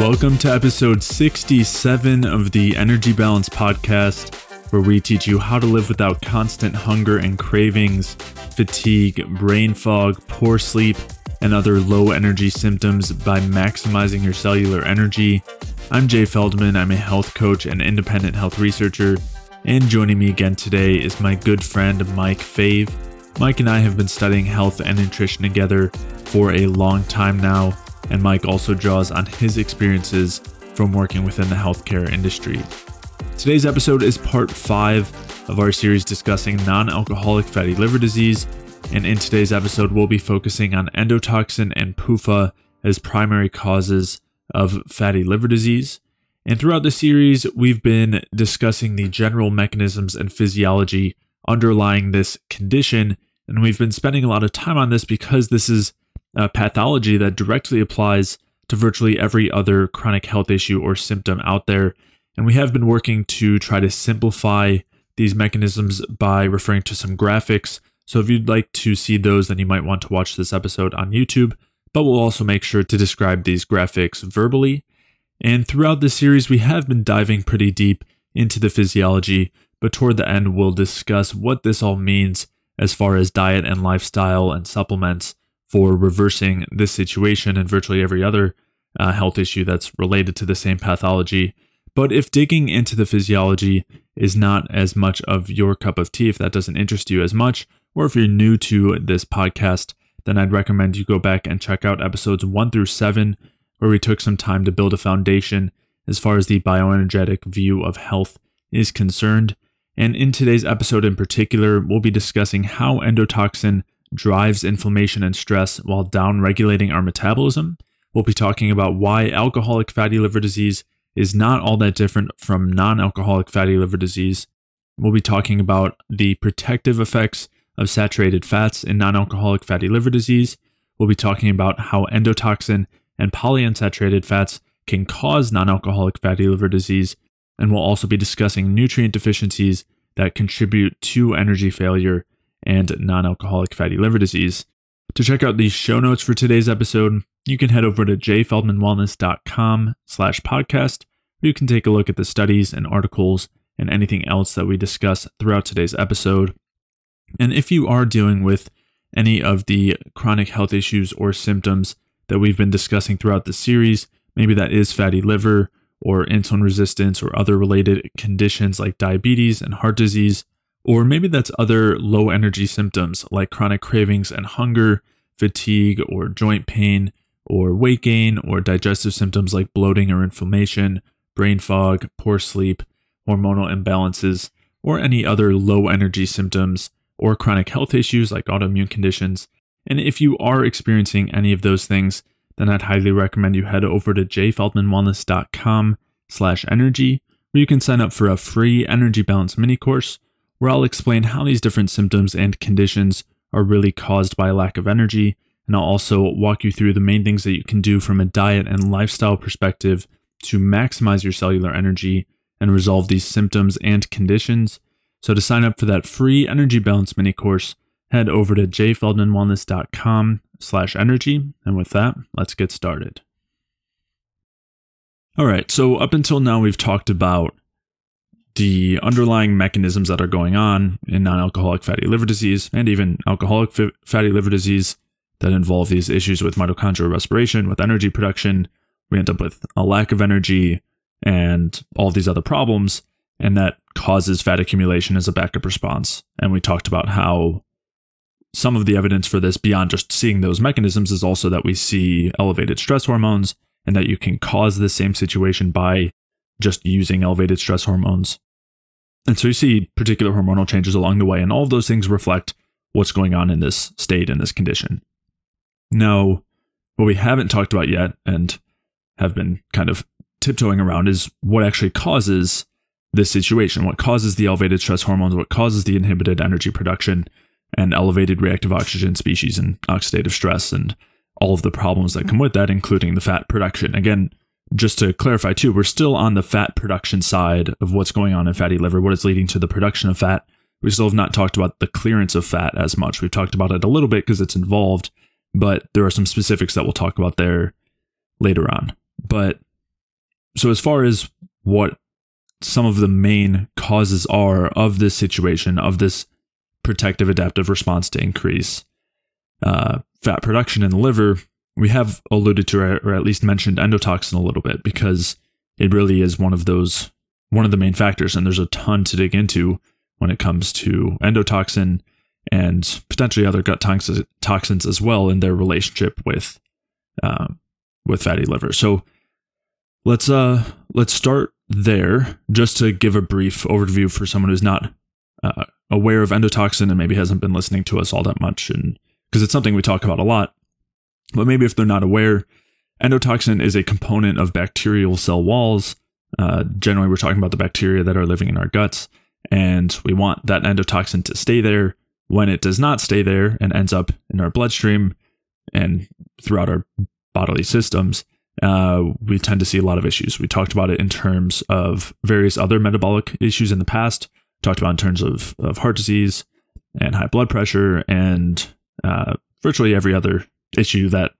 Welcome to episode 67 of the Energy Balance Podcast, where we teach you how to live without constant hunger and cravings, fatigue, brain fog, poor sleep, and other low energy symptoms by maximizing your cellular energy. I'm Jay Feldman. I'm a health coach and independent health researcher. And joining me again today is my good friend Mike Fave. Mike and I have been studying health and nutrition together for a long time now, and Mike also draws on his experiences from working within the healthcare industry. Today's episode is part five of our series discussing non alcoholic fatty liver disease and in today's episode, we'll be focusing on endotoxin and PUFA as primary causes of fatty liver disease. And throughout the series, we've been discussing the general mechanisms and physiology underlying this condition. And we've been spending a lot of time on this because this is a pathology that directly applies to virtually every other chronic health issue or symptom out there. And we have been working to try to simplify these mechanisms by referring to some graphics so if you'd like to see those, then you might want to watch this episode on YouTube, but we'll also make sure to describe these graphics verbally. And throughout this series, we have been diving pretty deep into the physiology, but toward the end, we'll discuss what this all means as far as diet and lifestyle and supplements for reversing this situation and virtually every other uh, health issue that's related to the same pathology. But if digging into the physiology is not as much of your cup of tea, if that doesn't interest you as much, or if you're new to this podcast, then I'd recommend you go back and check out episodes one through seven, where we took some time to build a foundation as far as the bioenergetic view of health is concerned. And in today's episode in particular, we'll be discussing how endotoxin drives inflammation and stress while downregulating our metabolism. We'll be talking about why alcoholic fatty liver disease is not all that different from non alcoholic fatty liver disease. We'll be talking about the protective effects of saturated fats in non alcoholic fatty liver disease. We'll be talking about how endotoxin and polyunsaturated fats can cause non alcoholic fatty liver disease. And we'll also be discussing nutrient deficiencies that contribute to energy failure and non alcoholic fatty liver disease. To check out the show notes for today's episode, you can head over to jayfeldmanwellness.com slash podcast, where you can take a look at the studies and articles and anything else that we discuss throughout today's episode. And if you are dealing with any of the chronic health issues or symptoms that we've been discussing throughout the series, maybe that is fatty liver or insulin resistance or other related conditions like diabetes and heart disease, or maybe that's other low energy symptoms like chronic cravings and hunger, fatigue or joint pain, or weight gain or digestive symptoms like bloating or inflammation, brain fog, poor sleep, hormonal imbalances, or any other low energy symptoms or chronic health issues like autoimmune conditions. And if you are experiencing any of those things, then I'd highly recommend you head over to jayfeldmanwellness.com slash energy, where you can sign up for a free energy balance mini course where I'll explain how these different symptoms and conditions are really caused by lack of energy. And I'll also walk you through the main things that you can do from a diet and lifestyle perspective to maximize your cellular energy and resolve these symptoms and conditions so to sign up for that free energy balance mini course, head over to jayfeldmanwellness.com slash energy. And with that, let's get started. All right, so up until now, we've talked about the underlying mechanisms that are going on in non alcoholic fatty liver disease and even alcoholic fatty liver disease that involve these issues with mitochondrial respiration, with energy production. We end up with a lack of energy and all these other problems and that causes fat accumulation as a backup response. And we talked about how some of the evidence for this, beyond just seeing those mechanisms, is also that we see elevated stress hormones and that you can cause the same situation by just using elevated stress hormones. And so you see particular hormonal changes along the way, and all of those things reflect what's going on in this state, in this condition. Now, what we haven't talked about yet and have been kind of tiptoeing around is what actually causes this situation, what causes the elevated stress hormones, what causes the inhibited energy production and elevated reactive oxygen species and oxidative stress and all of the problems that come with that, including the fat production. Again, just to clarify too, we're still on the fat production side of what's going on in fatty liver, what is leading to the production of fat. We still have not talked about the clearance of fat as much. We've talked about it a little bit because it's involved, but there are some specifics that we'll talk about there later on. But so as far as what some of the main causes are of this situation of this protective adaptive response to increase uh, fat production in the liver, we have alluded to or at least mentioned endotoxin a little bit because it really is one of those one of the main factors, and there's a ton to dig into when it comes to endotoxin and potentially other gut tox- toxins as well in their relationship with uh, with fatty liver. So let's uh let's start there just to give a brief overview for someone who's not uh, aware of endotoxin and maybe hasn't been listening to us all that much and because it's something we talk about a lot but maybe if they're not aware endotoxin is a component of bacterial cell walls. Uh, generally we're talking about the bacteria that are living in our guts and we want that endotoxin to stay there. When it does not stay there and ends up in our bloodstream and throughout our bodily systems uh, we tend to see a lot of issues. We talked about it in terms of various other metabolic issues in the past, talked about in terms of, of heart disease and high blood pressure and uh, virtually every other issue that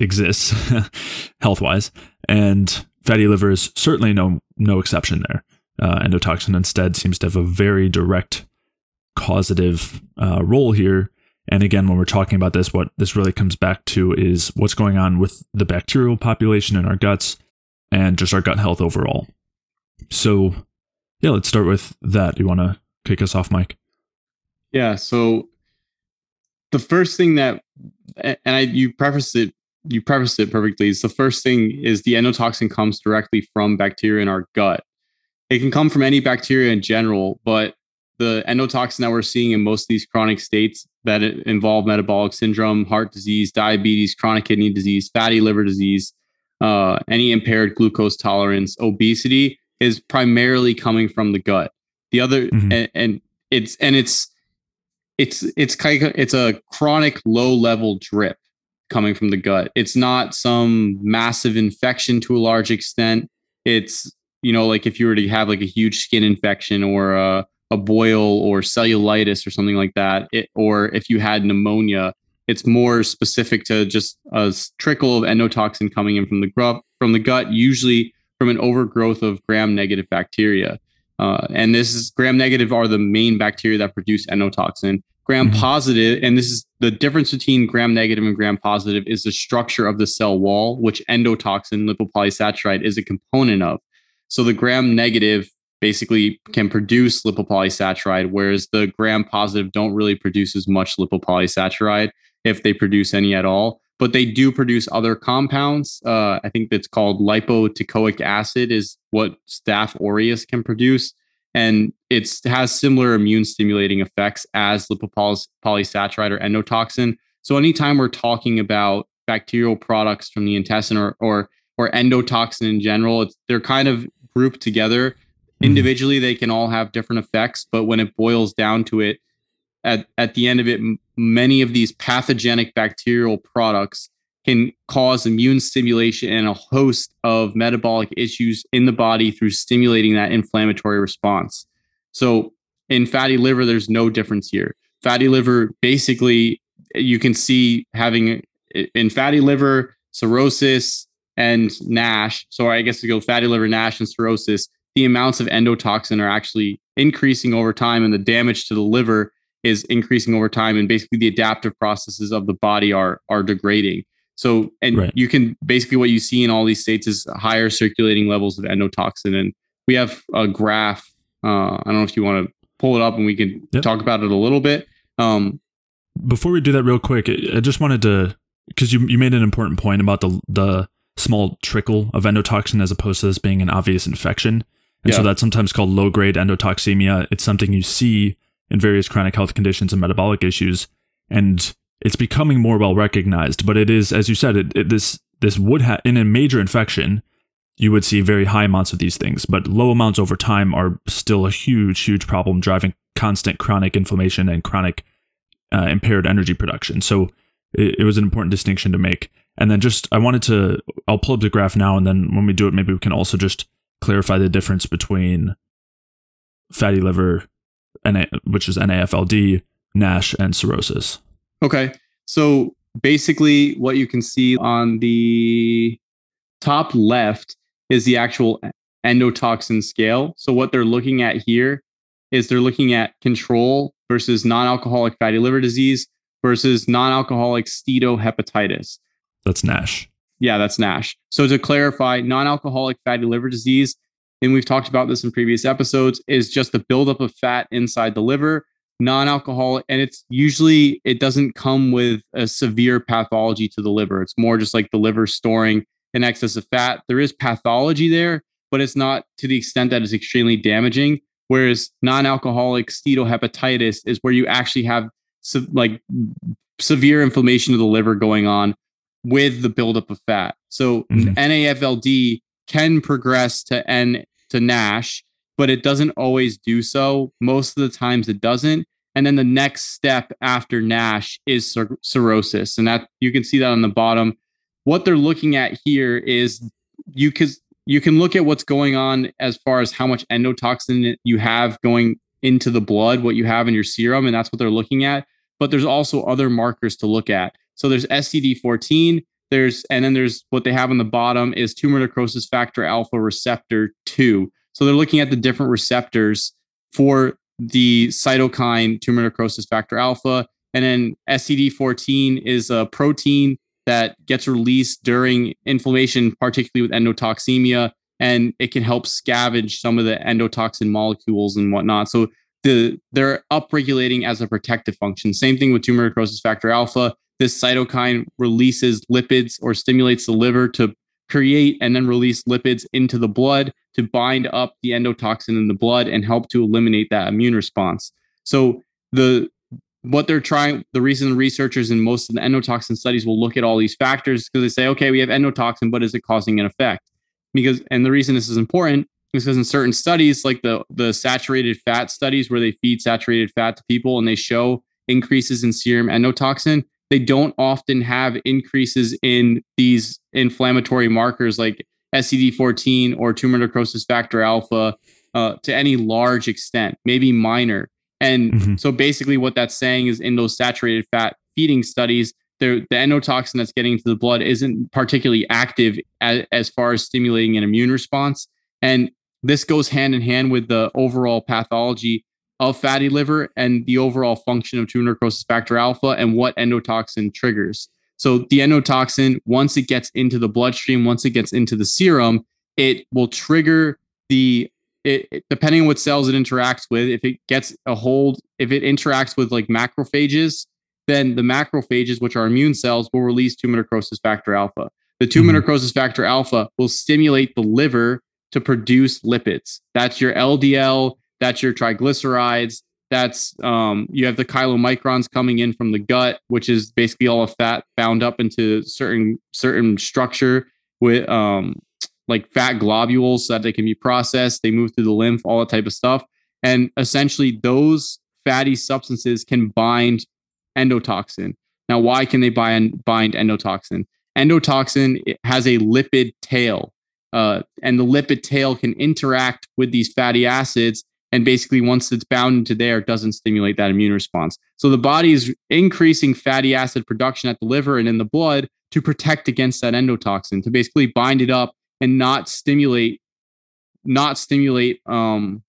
exists health wise. And fatty liver is certainly no, no exception there. Uh, endotoxin instead seems to have a very direct causative uh, role here and again, when we're talking about this, what this really comes back to is what's going on with the bacterial population in our guts and just our gut health overall. So, yeah, let's start with that. You want to kick us off, Mike? Yeah. So, the first thing that, and I, you prefaced it, you prefaced it perfectly. Is the first thing is the endotoxin comes directly from bacteria in our gut. It can come from any bacteria in general, but the endotoxin that we're seeing in most of these chronic states that involve metabolic syndrome, heart disease, diabetes, chronic kidney disease, fatty liver disease, uh, any impaired glucose tolerance, obesity is primarily coming from the gut. The other mm-hmm. and, and, it's and it's it's it's kind of it's a chronic low level drip coming from the gut. It's not some massive infection to a large extent. It's you know like if you were to have like a huge skin infection or a a boil or cellulitis or something like that, it, or if you had pneumonia, it's more specific to just a trickle of endotoxin coming in from the gut, from the gut, usually from an overgrowth of gram-negative bacteria. Uh, and this is gram-negative are the main bacteria that produce endotoxin. Gram-positive, mm-hmm. and this is the difference between gram-negative and gram-positive is the structure of the cell wall, which endotoxin lipopolysaccharide is a component of. So the gram-negative basically can produce lipopolysaccharide, whereas the gram positive don't really produce as much lipopolysaccharide if they produce any at all. But they do produce other compounds. Uh, I think that's called lipoteichoic acid, is what Staph aureus can produce. And it has similar immune stimulating effects as lipopolysaccharide or endotoxin. So anytime we're talking about bacterial products from the intestine or or, or endotoxin in general, they're kind of grouped together Mm-hmm. individually they can all have different effects but when it boils down to it at, at the end of it many of these pathogenic bacterial products can cause immune stimulation and a host of metabolic issues in the body through stimulating that inflammatory response. So in fatty liver there's no difference here. Fatty liver basically you can see having in fatty liver cirrhosis and NASH. So i guess to go fatty liver NASH and cirrhosis the amounts of endotoxin are actually increasing over time and the damage to the liver is increasing over time and basically the adaptive processes of the body are are degrading so and right. you can basically what you see in all these states is higher circulating levels of endotoxin and we have a graph uh, i don't know if you want to pull it up and we can yep. talk about it a little bit um, before we do that real quick i just wanted to because you, you made an important point about the the small trickle of endotoxin as opposed to this being an obvious infection and yeah. so that's sometimes called low grade endotoxemia. It's something you see in various chronic health conditions and metabolic issues. And it's becoming more well recognized, but it is, as you said, it, it this this would have in a major infection, you would see very high amounts of these things, but low amounts over time are still a huge, huge problem, driving constant chronic inflammation and chronic uh, impaired energy production. So it, it was an important distinction to make. And then just I wanted to I'll pull up the graph now, and then when we do it, maybe we can also just clarify the difference between fatty liver, which is NAFLD, NASH, and cirrhosis. Okay. So basically, what you can see on the top left is the actual endotoxin scale. So what they're looking at here is they're looking at control versus non-alcoholic fatty liver disease versus non-alcoholic steatohepatitis. That's NASH. Yeah, that's NASH. So to clarify, non-alcoholic fatty liver disease, and we've talked about this in previous episodes, is just the buildup of fat inside the liver. Non-alcoholic, and it's usually it doesn't come with a severe pathology to the liver. It's more just like the liver storing an excess of fat. There is pathology there, but it's not to the extent that it's extremely damaging. Whereas non-alcoholic steatohepatitis is where you actually have se- like severe inflammation of the liver going on with the buildup of fat. So Mhm. NAFLD can progress to N to NASH, but it doesn't always do so. Most of the times it doesn't. And then the next step after NASH is cir- cirrhosis, and that you can see that on the bottom. What they're looking at here is you can you can look at what's going on as far as how much endotoxin you have going into the blood, what you have in your serum, and that's what they're looking at. But there's also other markers to look at. So there's SCD14, there's and then there's what they have on the bottom is tumor necrosis factor alpha receptor 2. So they're looking at the different receptors for the cytokine tumor necrosis factor alpha and then SCD14 is a protein that gets released during inflammation, particularly with endotoxemia, and it can help scavenge some of the endotoxin molecules and whatnot. So the they're upregulating as a protective function. Same thing with tumor necrosis factor alpha. This cytokine releases lipids or stimulates the liver to create and then release lipids into the blood to bind up the endotoxin in the blood and help to eliminate that immune response. So the what they're trying the reason researchers in most of the endotoxin studies will look at all these factors because they say okay we have endotoxin but is it causing an effect because and the reason this is important is because in certain studies like the the saturated fat studies where they feed saturated fat to people and they show increases in serum endotoxin they don't often have increases in these inflammatory markers like SCD14 or tumor necrosis factor alpha uh, to any large extent, maybe minor. And Mhm. so basically, what that's saying is in those saturated fat feeding studies, the, the endotoxin that's getting into the blood isn't particularly active as, as far as stimulating an immune response. And this goes hand in hand with the overall pathology of fatty liver and the overall function of tumor necrosis factor alpha and what endotoxin triggers. So the endotoxin, once it gets into the bloodstream, once it gets into the serum, it will trigger the it, depending on what cells it interacts with. If it gets a hold, if it interacts with like macrophages, then the macrophages, which are immune cells, will release tumor necrosis factor alpha. The tumor Mhm. necrosis factor alpha will stimulate the liver to produce lipids. That's your LDL, that's your triglycerides, that's um, you have the chylomicrons coming in from the gut, which is basically all of fat bound up into certain certain structure with um, like fat globules so that they can be processed. They move through the lymph, all that type of stuff, and essentially those fatty substances can bind endotoxin. Now, why can they bind bind endotoxin? Endotoxin has a lipid tail, uh, and the lipid tail can interact with these fatty acids and basically once it's bound into there it doesn't stimulate that immune response. So the body is increasing fatty acid production at the liver and in the blood to protect against that endotoxin to basically bind it up and not stimulate not stimulate um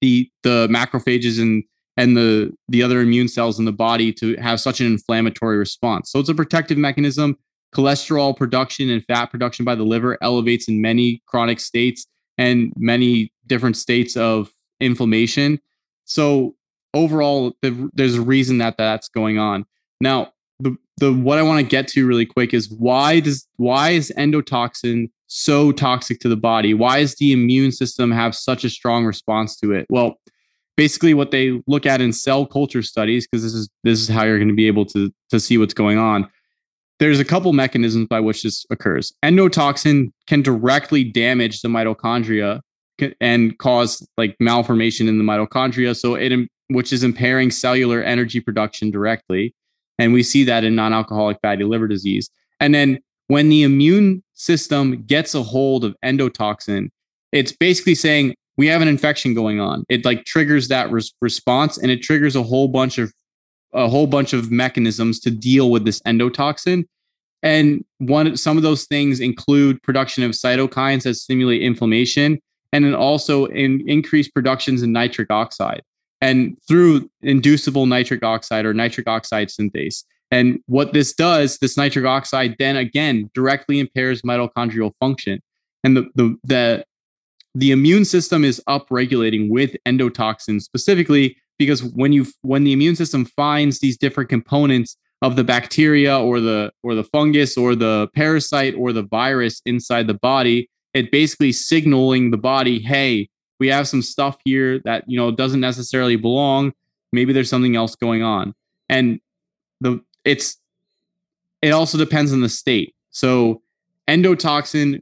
the the macrophages and and the the other immune cells in the body to have such an inflammatory response. So it's a protective mechanism. Cholesterol production and fat production by the liver elevates in many chronic states and many different states of inflammation. So overall, the, there's a reason that that's going on. Now, the the what I want to get to really quick is why does why is endotoxin so toxic to the body? Why does the immune system have such a strong response to it? Well, basically what they look at in cell culture studies because this is this is how you're going to be able to to see what's going on there's a couple mechanisms by which this occurs. Endotoxin can directly damage the mitochondria and cause like malformation in the mitochondria, so it which is impairing cellular energy production directly, and we see that in non-alcoholic fatty liver disease. And then when the immune system gets a hold of endotoxin, it's basically saying we have an infection going on. It like triggers that res- response, and it triggers a whole bunch of a whole bunch of mechanisms to deal with this endotoxin. And one some of those things include production of cytokines that stimulate inflammation, and then also in increased productions in nitric oxide and through inducible nitric oxide or nitric oxide synthase. And what this does, this nitric oxide then again directly impairs mitochondrial function. And the the the, the immune system is upregulating with endotoxins specifically because when you when the immune system finds these different components of the bacteria or the or the fungus or the parasite or the virus inside the body it basically signaling the body hey we have some stuff here that you know doesn't necessarily belong. Maybe there's something else going on. And the it's it also depends on the state. So endotoxin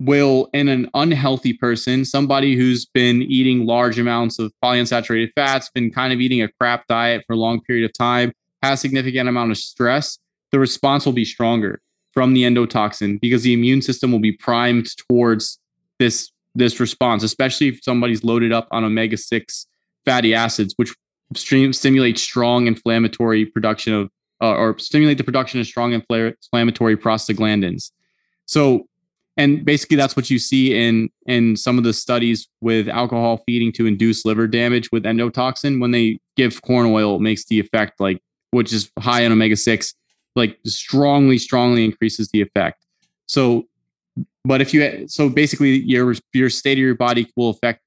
will in an unhealthy person somebody who's been eating large amounts of polyunsaturated fats been kind of eating a crap diet for a long period of time has significant amount of stress, the response will be stronger from the endotoxin because the immune system will be primed towards this this response, especially if somebody's loaded up on omega six fatty acids, which stream, stimulate strong inflammatory production of uh, or stimulate the production of strong inflammatory prostaglandins. So, and basically that's what you see in in some of the studies with alcohol feeding to induce liver damage with endotoxin. When they give corn oil, it makes the effect like which is high in omega 6, like strongly, strongly increases the effect. So, but if you, so basically your, your state of your body will affect,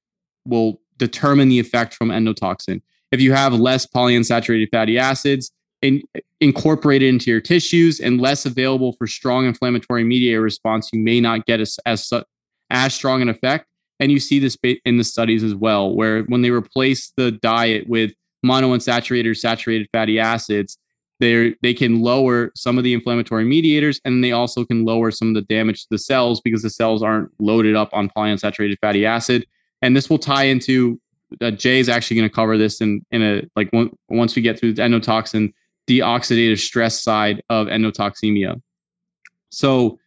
will determine the effect from endotoxin. If you have less polyunsaturated fatty acids, in, incorporated into your tissues and less available for strong inflammatory mediator response, you may not get as, as, as strong an effect. And you see this in the studies as well, where when they replace the diet with monounsaturated or saturated fatty acids, they they can lower some of the inflammatory mediators and they also can lower some of the damage to the cells because the cells aren't loaded up on polyunsaturated fatty acid. And this will tie into uh, Jay is actually going to cover this in in a like one, once we get through the endotoxin, the oxidative stress side of endotoxemia. So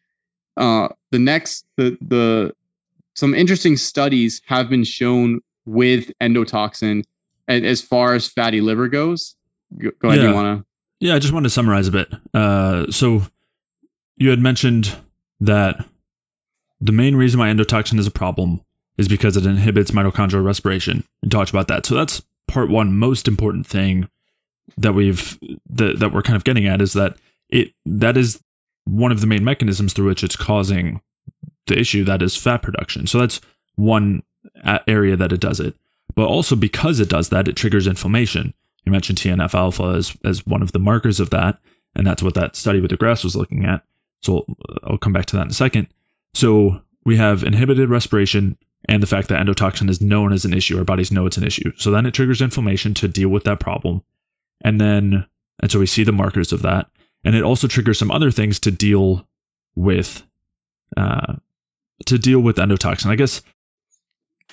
uh, the next the the some interesting studies have been shown with endotoxin as far as fatty liver goes. Go ahead. Yeah. You want to? Yeah, I just wanted to summarize a bit. Uh, so you had mentioned that the main reason why endotoxin is a problem is because it inhibits mitochondrial respiration. You talked about that. So that's part one most important thing that we've that, that we're kind of getting at is that it that is one of the main mechanisms through which it's causing the issue that is fat production. So that's one area that it does it but also because it does that, it triggers inflammation. You mentioned TNF alpha as, as one of the markers of that, and that's what that study with the grass was looking at. So I'll come back to that in a second. So we have inhibited respiration and the fact that endotoxin is known as an issue. Our bodies know it's an issue. So then it triggers inflammation to deal with that problem. And then, and so we see the markers of that. And it also triggers some other things to deal with, uh, to deal with endotoxin. I guess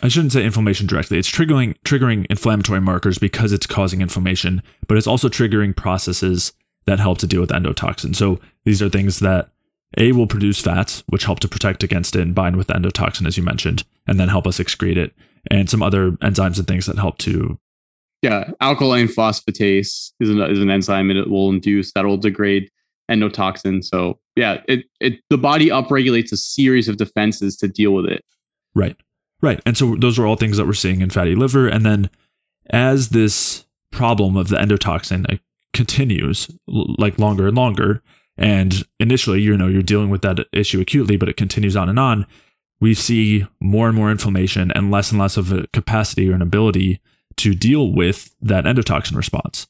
I shouldn't say inflammation directly. It's triggering triggering inflammatory markers because it's causing inflammation, but it's also triggering processes that help to deal with endotoxin. So these are things that A will produce fats, which help to protect against it and bind with the endotoxin, as you mentioned, and then help us excrete it, and some other enzymes and things that help to. Yeah, alkaline phosphatase is an, is an enzyme and it will induce that will degrade endotoxin. So yeah, it, it the body upregulates a series of defenses to deal with it. Right. Right. And so those are all things that we're seeing in fatty liver. And then as this problem of the endotoxin uh, continues, like longer and longer, and initially, you know, you're dealing with that issue acutely, but it continues on and on, we see more and more inflammation and less and less of a capacity or an ability to deal with that endotoxin response.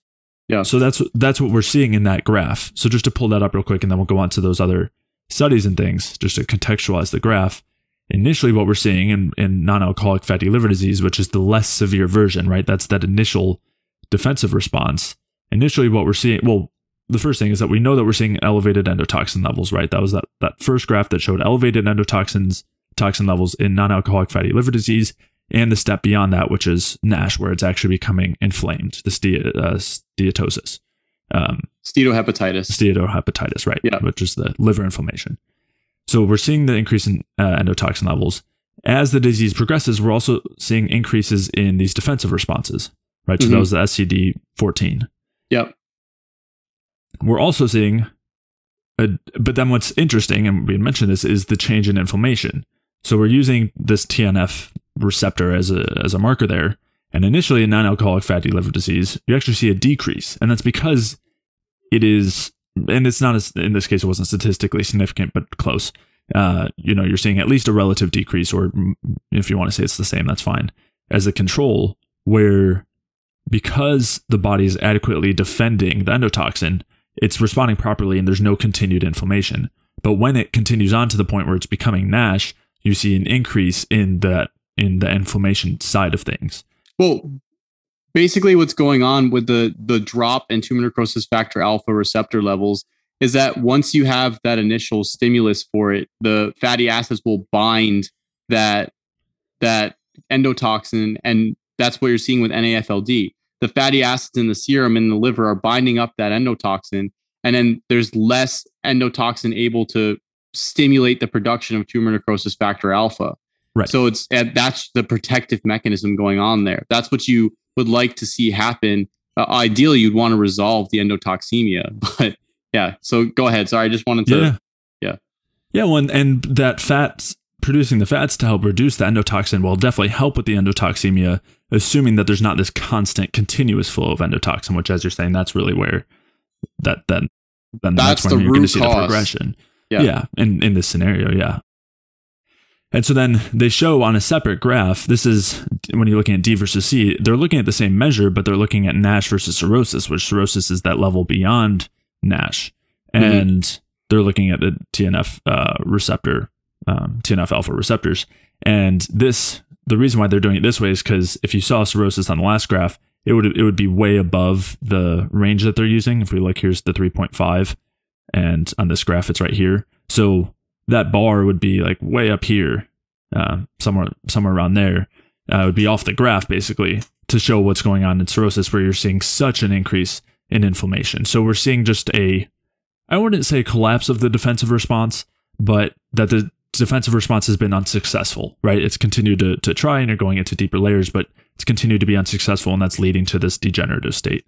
Yeah. So that's that's what we're seeing in that graph. So just to pull that up real quick, and then we'll go on to those other studies and things, just to contextualize the graph initially what we're seeing in, in non-alcoholic fatty liver disease, which is the less severe version, right? That's that initial defensive response. Initially, what we're seeing, well, the first thing is that we know that we're seeing elevated endotoxin levels, right? That was that, that first graph that showed elevated endotoxins, toxin levels in non-alcoholic fatty liver disease, and the step beyond that, which is NASH, where it's actually becoming inflamed, the ste- uh, steatosis. Um, steatohepatitis. Steatohepatitis, right? Yeah. Which is the liver inflammation. So we're seeing the increase in uh, endotoxin levels. As the disease progresses, we're also seeing increases in these defensive responses, right? So mm-hmm. that was the SCD 14. Yep. We're also seeing uh, but then what's interesting, and we had mentioned this, is the change in inflammation. So we're using this TNF receptor as a as a marker there. And initially in non-alcoholic fatty liver disease, you actually see a decrease, and that's because it is, and it's not as in this case it wasn't statistically significant, but close. Uh, you know, you're seeing at least a relative decrease, or if you want to say it's the same, that's fine. As a control, where because the body is adequately defending the endotoxin, it's responding properly and there's no continued inflammation. But when it continues on to the point where it's becoming NASH, you see an increase in that in the inflammation side of things. Well, basically what's going on with the the drop in tumor necrosis factor alpha receptor levels is that once you have that initial stimulus for it, the fatty acids will bind that that endotoxin and that's what you're seeing with NAFLD. The fatty acids in the serum in the liver are binding up that endotoxin and then there's less endotoxin able to stimulate the production of tumor necrosis factor alpha. Right. So it's that's the protective mechanism going on there. That's what you would like to see happen. Uh, ideally, you'd want to resolve the endotoxemia, but yeah. So go ahead. Sorry, I just wanted to. Yeah. Yeah. Yeah. Well, and, and that fats producing the fats to help reduce the endotoxin will definitely help with the endotoxemia, assuming that there's not this constant, continuous flow of endotoxin. Which, as you're saying, that's really where that then then that's, that's the when you're going to root see the progression. Yeah. yeah. In in this scenario, yeah. And so then they show on a separate graph, this is when you're looking at D versus C, they're looking at the same measure, but they're looking at NASH versus cirrhosis, which cirrhosis is that level beyond NASH. Mhm. And they're looking at the TNF uh, receptor, um, TNF alpha receptors. And this, the reason why they're doing it this way is because if you saw cirrhosis on the last graph, it would it would be way above the range that they're using. If we look, here's the 3.5, and on this graph, it's right here. So that bar would be like way up here, uh, somewhere somewhere around there. Uh, it would be off the graph basically to show what's going on in cirrhosis, where you're seeing such an increase in inflammation. So we're seeing just a, I wouldn't say collapse of the defensive response, but that the defensive response has been unsuccessful. Right? It's continued to to try, and you're going into deeper layers, but it's continued to be unsuccessful, and that's leading to this degenerative state.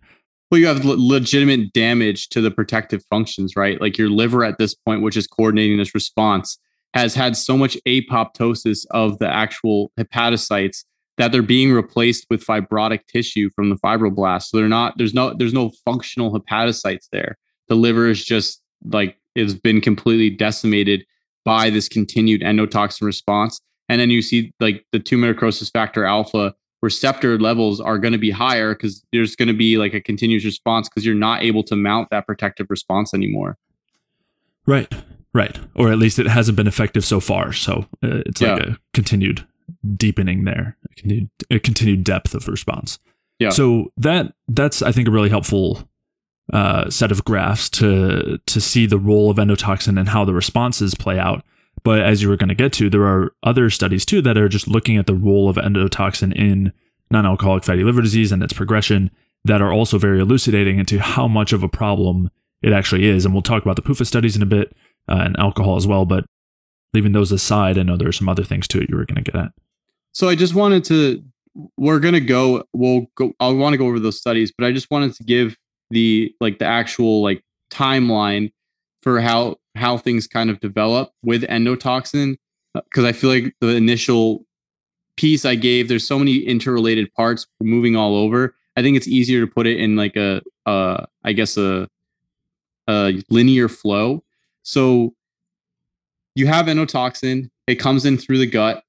You have le- legitimate damage to the protective functions, right? Like your liver at this point, which is coordinating this response, has had so much apoptosis of the actual hepatocytes that they're being replaced with fibrotic tissue from the fibroblasts. So they're not there's no there's no functional hepatocytes there. The liver is just like it's been completely decimated by this continued endotoxin response. And then you see like the tumor necrosis factor alpha receptor levels are going to be higher because there's going to be like a continuous response because you're not able to mount that protective response anymore. Right, right, or at least it hasn't been effective so far. So uh, it's like Yeah. a continued deepening there, a continued, a continued depth of response. Yeah. So that that's I think a really helpful uh, set of graphs to to see the role of endotoxin and how the responses play out. But as you were going to get to, there are other studies too that are just looking at the role of endotoxin in non-alcoholic fatty liver disease and its progression that are also very elucidating into how much of a problem it actually is. And we'll talk about the PUFA studies in a bit uh, and alcohol as well. But leaving those aside, I know there are some other things too you were going to get at. So I just wanted to we're going to go we'll go I want to go over those studies, but I just wanted to give the like the actual like timeline for how how things kind of develop with endotoxin because I feel like the initial piece I gave there's so many interrelated parts moving all over. I think it's easier to put it in like a uh I guess a a linear flow. So you have endotoxin, it comes in through the gut.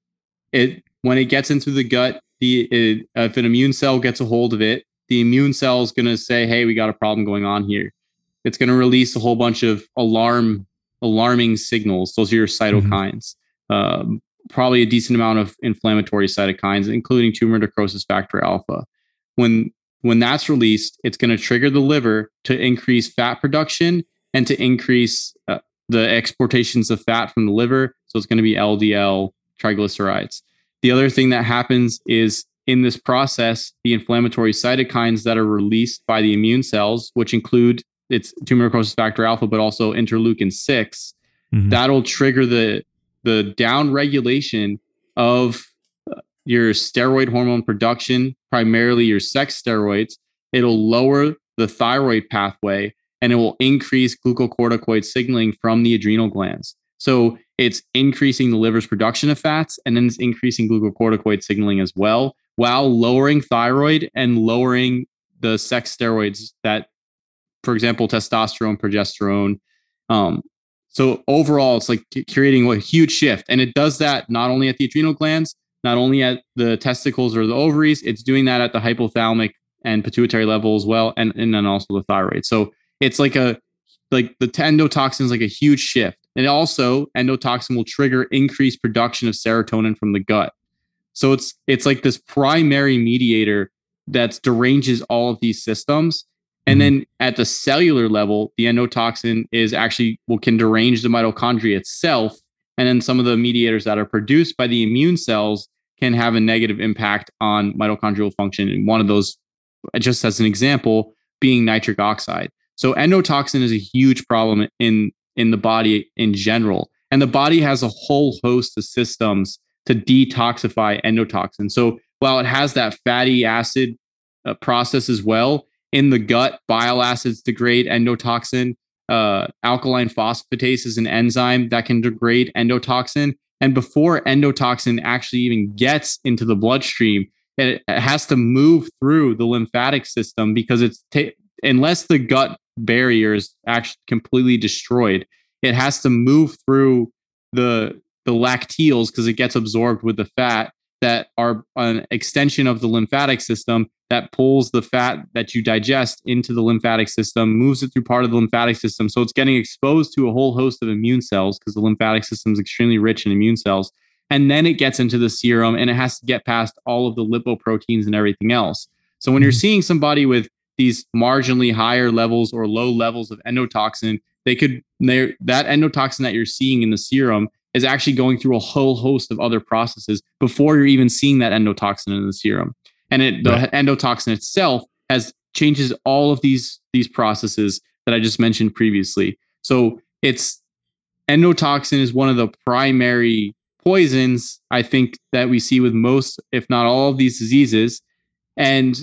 It when it gets into the gut, the it, if an immune cell gets a hold of it, the immune cell is going to say, "Hey, we got a problem going on here." It's going to release a whole bunch of alarm alarming signals. Those are your cytokines. Um, probably a decent amount of inflammatory cytokines, including tumor necrosis factor alpha. When when that's released, it's going to trigger the liver to increase fat production and to increase uh, the exportations of fat from the liver. So it's going to be LDL triglycerides. The other thing that happens is in this process, the inflammatory cytokines that are released by the immune cells, which include its tumor necrosis factor alpha, but also interleukin 6 Mhm. that'll trigger the the down regulation of uh, your steroid hormone production, primarily your sex steroids. It'll lower the thyroid pathway, and it will increase glucocorticoid signaling from the adrenal glands. So it's increasing the liver's production of fats and then it's increasing glucocorticoid signaling as well, while lowering thyroid and lowering the sex steroids that, for example, testosterone, progesterone. Um, so overall, it's like creating a huge shift. And it does that not only at the adrenal glands, not only at the testicles or the ovaries, it's doing that at the hypothalamic and pituitary level as well, and, and then also the thyroid. So it's like a like the endotoxin is like a huge shift. And also endotoxin will trigger increased production of serotonin from the gut. So it's it's like this primary mediator that deranges all of these systems. And mm-hmm. then at the cellular level, the endotoxin is actually well can derange the mitochondria itself. And then some of the mediators that are produced by the immune cells can have a negative impact on mitochondrial function. And one of those, just as an example, being nitric oxide. So endotoxin is a huge problem in in the body in general. And the body has a whole host of systems to detoxify endotoxin. So while it has that fatty acid uh, process as well, in the gut, bile acids degrade endotoxin. Uh, alkaline phosphatase is an enzyme that can degrade endotoxin. And before endotoxin actually even gets into the bloodstream, it, it has to move through the lymphatic system because it's unless the gut barrier is actually completely destroyed. It has to move through the the lacteals because it gets absorbed with the fat that are an extension of the lymphatic system that pulls the fat that you digest into the lymphatic system, moves it through part of the lymphatic system. So it's getting exposed to a whole host of immune cells because the lymphatic system is extremely rich in immune cells. And then it gets into the serum and it has to get past all of the lipoproteins and everything else. So when you're mm-hmm. seeing somebody with these marginally higher levels or low levels of endotoxin, they could that endotoxin that you're seeing in the serum is actually going through a whole host of other processes before you're even seeing that endotoxin in the serum. And it, the right. endotoxin itself has changes all of these these processes that I just mentioned previously. So it's endotoxin is one of the primary poisons I think that we see with most, if not all, of these diseases, and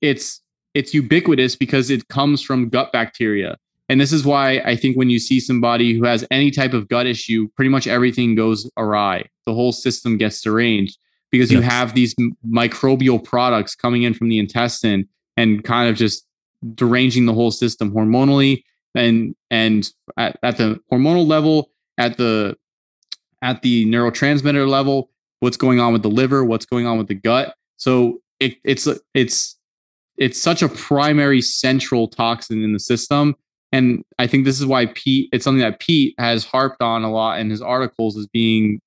it's it's ubiquitous because it comes from gut bacteria. And this is why I think when you see somebody who has any type of gut issue, pretty much everything goes awry. The whole system gets deranged because you have these microbial products coming in from the intestine and kind of just deranging the whole system hormonally and and at, at the hormonal level, at the at the neurotransmitter level, what's going on with the liver, what's going on with the gut. So it, it's it's it's such a primary central toxin in the system. And I think this is why Peat, it's something that Peat has harped on a lot in his articles as being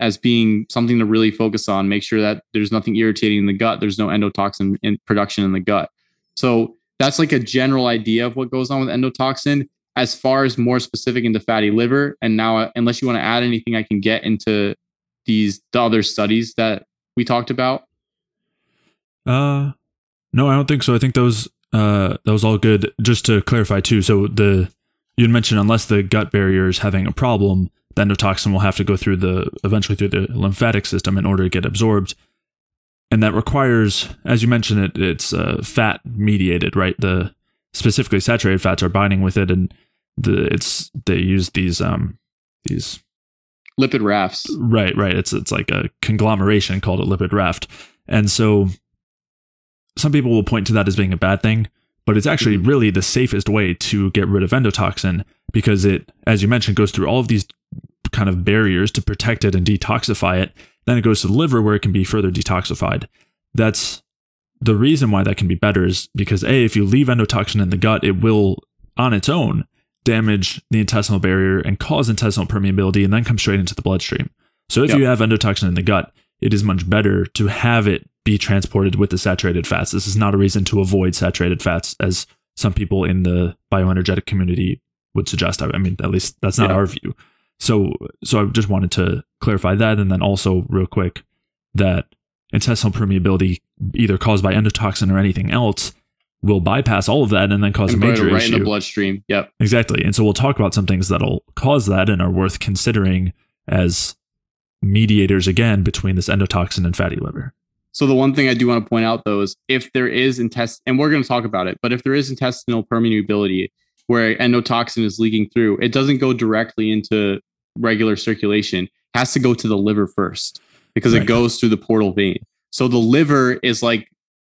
as being something to really focus on, make sure that there's nothing irritating in the gut, there's no endotoxin in production in the gut. So that's like a general idea of what goes on with endotoxin. As far as more specific into fatty liver, and now unless you want to add anything, I can get into these the other studies that we talked about. Uh, no, I don't think so. I think those uh that was all good. Just to clarify too, so the you mentioned unless the gut barrier is having a problem, the endotoxin will have to go through the eventually through the lymphatic system in order to get absorbed. And that requires, as you mentioned, it it's uh, fat mediated, right? The specifically saturated fats are binding with it, and the it's they use these um these lipid rafts. Right, right. It's it's like a conglomeration called a lipid raft, and so some people will point to that as being a bad thing, but it's actually mm-hmm. really the safest way to get rid of endotoxin because it, as you mentioned, goes through all of these kind of barriers to protect it and detoxify it. Then it goes to the liver where it can be further detoxified. That's the reason why that can be better is because A, if you leave endotoxin in the gut, it will on its own damage the intestinal barrier and cause intestinal permeability and then come straight into the bloodstream. So if yep. you have endotoxin in the gut, it is much better to have it be transported with the saturated fats. This is not a reason to avoid saturated fats, as some people in the bioenergetic community would suggest. I mean, at least that's not yeah. our view. So, so I just wanted to clarify that, and then also real quick that intestinal permeability, either caused by endotoxin or anything else, will bypass all of that and then cause and a major right issue. in the bloodstream. Yep, exactly. And so we'll talk about some things that'll cause that and are worth considering as mediators again between this endotoxin and fatty liver. So the one thing I do want to point out though is if there is intest, and we're going to talk about it, but if there is intestinal permeability, where endotoxin is leaking through, it doesn't go directly into regular circulation. Has to go to the liver first because right. it goes through the portal vein. So the liver is like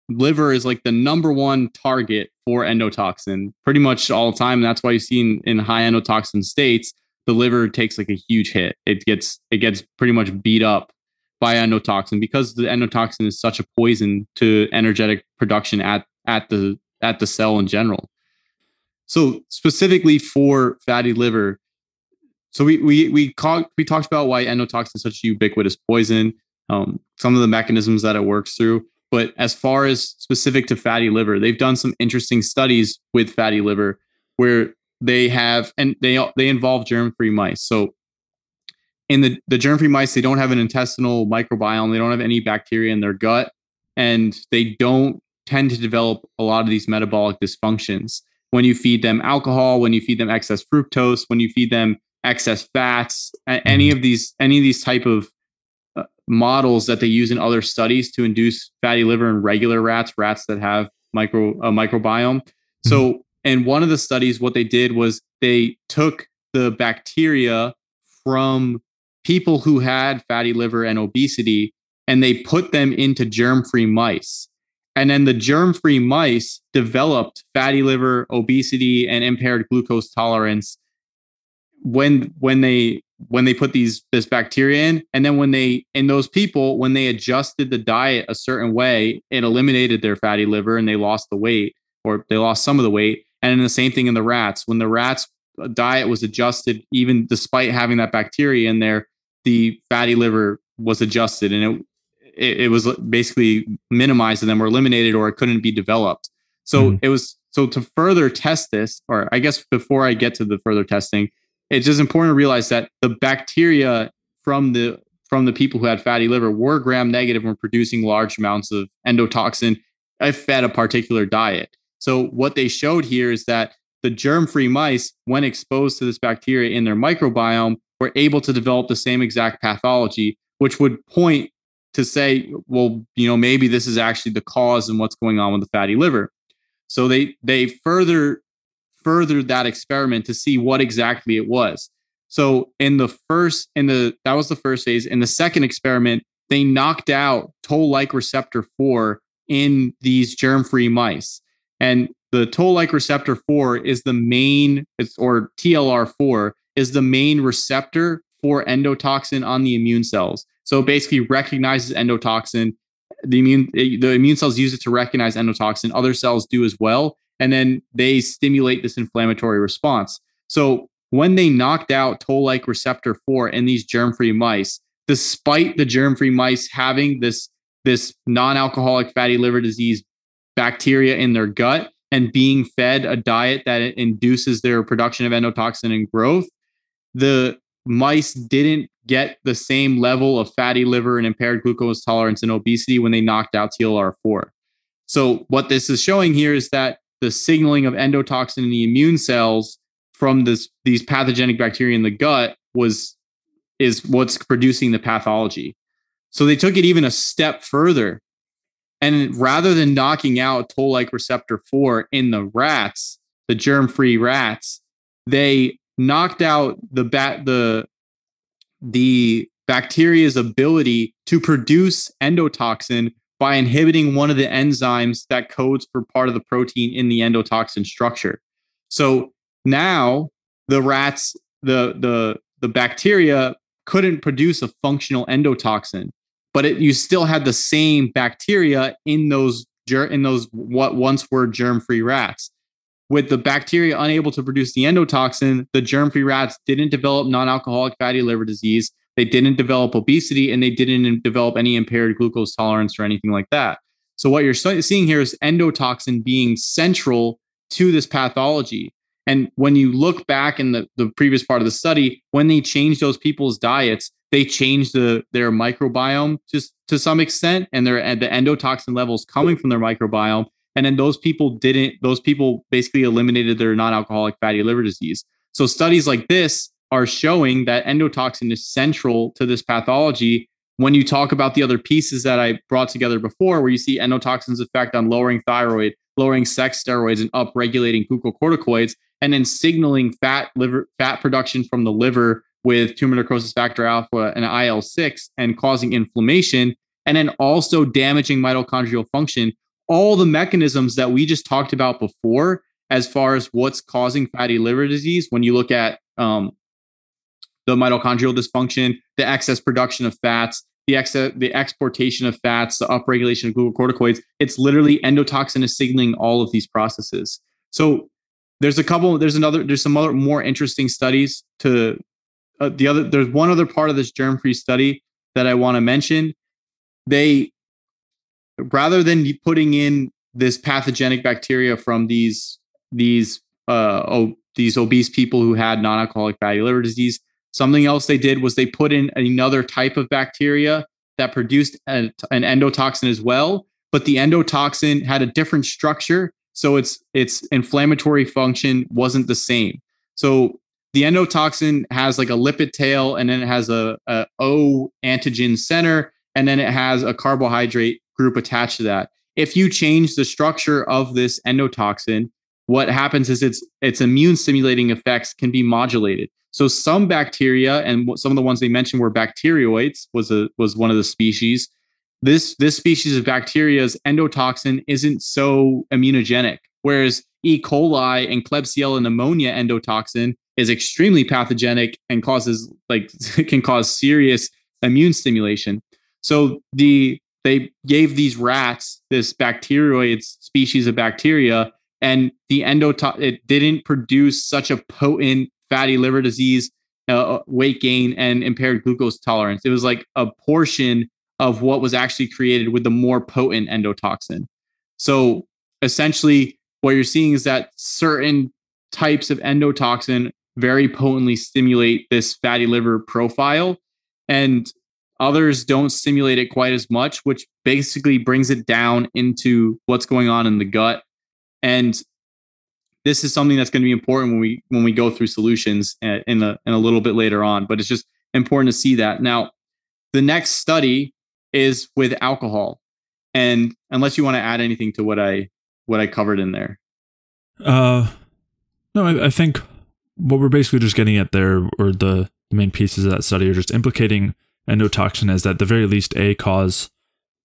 liver is like the number one target for endotoxin pretty much all the time. And that's why you see in, in high endotoxin states, the liver takes like a huge hit. It gets it gets pretty much beat up by endotoxin because the endotoxin is such a poison to energetic production at at the at the cell in general. So specifically for fatty liver, so we we we call, we talked about why endotoxin is such a ubiquitous poison, um, some of the mechanisms that it works through. But as far as specific to fatty liver, they've done some interesting studies with fatty liver where they have and they they involve germ-free mice. So in the the germ-free mice, they don't have an intestinal microbiome, they don't have any bacteria in their gut, and they don't tend to develop a lot of these metabolic dysfunctions when you feed them alcohol, when you feed them excess fructose, when you feed them excess fats, any mm-hmm. of these any of these type of uh, models that they use in other studies to induce fatty liver in regular rats, rats that have micro a microbiome. Mm-hmm. So, in one of the studies, what they did was they took the bacteria from people who had fatty liver and obesity, and they put them into germ-free mice. And then the germ-free mice developed fatty liver, obesity, and impaired glucose tolerance when when they when they put these this bacteria in and then when they in those people when they adjusted the diet a certain way it eliminated their fatty liver and they lost the weight or they lost some of the weight. And then the same thing in the rats. When the rats uh, diet was adjusted even despite having that bacteria in there the fatty liver was adjusted and it it, it was basically minimized and then were eliminated or it couldn't be developed. So mm. it was so to further test this or i guess before i get to the further testing it's just important to realize that the bacteria from the from the people who had fatty liver were gram negative and were producing large amounts of endotoxin if fed a particular diet. So what they showed here is that the germ-free mice, when exposed to this bacteria in their microbiome, were able to develop the same exact pathology, which would point to say, well, you know, maybe this is actually the cause and what's going on with the fatty liver. So they they further furthered that experiment to see what exactly it was. So in the first, in the that was the first phase. In the second experiment, they knocked out toll-like receptor four in these germ-free mice, and the toll-like receptor four is the main, or TLR4 is the main receptor for endotoxin on the immune cells. So basically recognizes endotoxin. The immune the immune cells use it to recognize endotoxin. Other cells do as well and then they stimulate this inflammatory response. So when they knocked out toll-like receptor 4 in these germ-free mice, despite the germ-free mice having this this non-alcoholic fatty liver disease bacteria in their gut and being fed a diet that induces their production of endotoxin and growth, the mice didn't get the same level of fatty liver and impaired glucose tolerance and obesity when they knocked out TLR4. So what this is showing here is that the signaling of endotoxin in the immune cells from this these pathogenic bacteria in the gut was is what's producing the pathology. So they took it even a step further. And rather than knocking out toll-like receptor 4 in the rats, the germ-free rats, they knocked out the bat the the bacteria's ability to produce endotoxin by inhibiting one of the enzymes that codes for part of the protein in the endotoxin structure. So now the rats, the the the bacteria couldn't produce a functional endotoxin, but it, you still had the same bacteria in those in those what once were germ-free rats. With the bacteria unable to produce the endotoxin, the germ-free rats didn't develop non-alcoholic fatty liver disease they didn't develop obesity and they didn't develop any impaired glucose tolerance or anything like that. So, what you're seeing here is endotoxin being central to this pathology. And when you look back in the, the previous part of the study, when they changed those people's diets, they changed the, their microbiome just to some extent and their the endotoxin levels coming from their microbiome. And then those people didn't, those people basically eliminated their non alcoholic fatty liver disease. So, studies like this are showing that endotoxin is central to this pathology. When you talk about the other pieces that I brought together before, where you see endotoxin's effect on lowering thyroid, lowering sex steroids, and upregulating glucocorticoids, and then signaling fat liver fat production from the liver with tumor necrosis factor alpha and IL 6 and causing inflammation, and then also damaging mitochondrial function. All the mechanisms that we just talked about before, as far as what's causing fatty liver disease, when you look at um, the mitochondrial dysfunction, the excess production of fats, the excess, the exportation of fats, the upregulation of glucocorticoids, it's literally endotoxin is signaling all of these processes. So there's a couple, there's another, there's some other more interesting studies to uh, the other there's one other part of this germ free study that I want to mention. They rather than putting in this pathogenic bacteria from these these uh oh, these obese people who had non-alcoholic fatty liver disease, something else they did was they put in another type of bacteria that produced a, an endotoxin as well, but the endotoxin had a different structure, so its its inflammatory function wasn't the same. So the endotoxin has like a lipid tail and then it has a, a O antigen center and then it has a carbohydrate group attached to that. If you change the structure of this endotoxin, what happens is its its immune stimulating effects can be modulated. So some bacteria and some of the ones they mentioned were Bacteroides, was a was one of the species. This this species of bacteria's endotoxin isn't so immunogenic, whereas E. coli and Klebsiella pneumonia endotoxin is extremely pathogenic and causes like can cause serious immune stimulation. So the they gave these rats this bacteroid species of bacteria, and the endotoxin it didn't produce such a potent fatty liver disease, uh, uh, weight gain, and impaired glucose tolerance. It was like a portion of what was actually created with the more potent endotoxin. So essentially, what you're seeing is that certain types of endotoxin very potently stimulate this fatty liver profile and others don't stimulate it quite as much which basically brings it down into what's going on in the gut and this is something that's going to be important when we when we go through solutions in a in a little bit later on but it's just important to see that. Now the next study is with alcohol. And unless you want to add anything to what i what i covered in there. Uh no i, I think what we're basically just getting at there, or the main pieces of that study, are just implicating endotoxin as at the very least a cause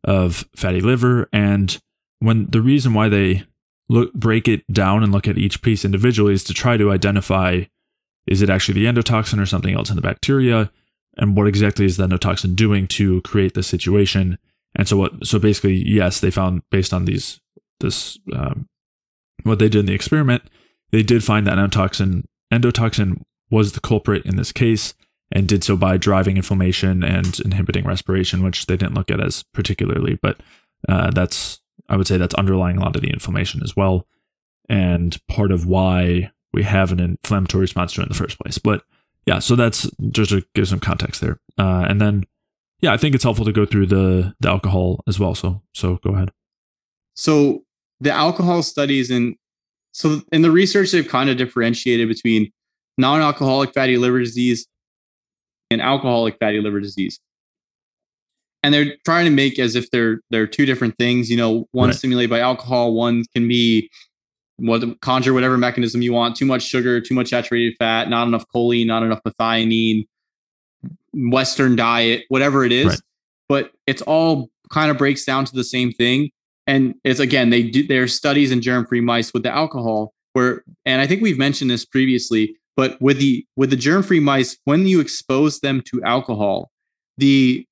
of fatty liver. And when the reason why they look break it down and look at each piece individually is to try to identify is it actually the endotoxin or something else in the bacteria, and what exactly is the endotoxin doing to create the situation. And so what? So basically, yes, they found based on these this um, what they did in the experiment, they did find that endotoxin endotoxin was the culprit in this case and did so by driving inflammation and inhibiting respiration, which they didn't look at as particularly, but uh, that's I would say that's underlying a lot of the inflammation as well, and part of why we have an inflammatory response to it in the first place. But yeah, so that's just to give some context there, uh, and then yeah, I think it's helpful to go through the the alcohol as well. So so go ahead. So the alcohol studies and so in the research, they've kind of differentiated between non-alcoholic fatty liver disease and alcoholic fatty liver disease. And they're trying to make as if they're they're two different things. You know, one right. stimulated by alcohol, one can be what conjure whatever mechanism you want. Too much sugar, too much saturated fat, not enough choline, not enough methionine, Western diet, whatever it is. Right. But it's all kind of breaks down to the same thing and it's again they do their studies in germ-free mice with the alcohol where and i think we've mentioned this previously but with the with the germ-free mice when you expose them to alcohol the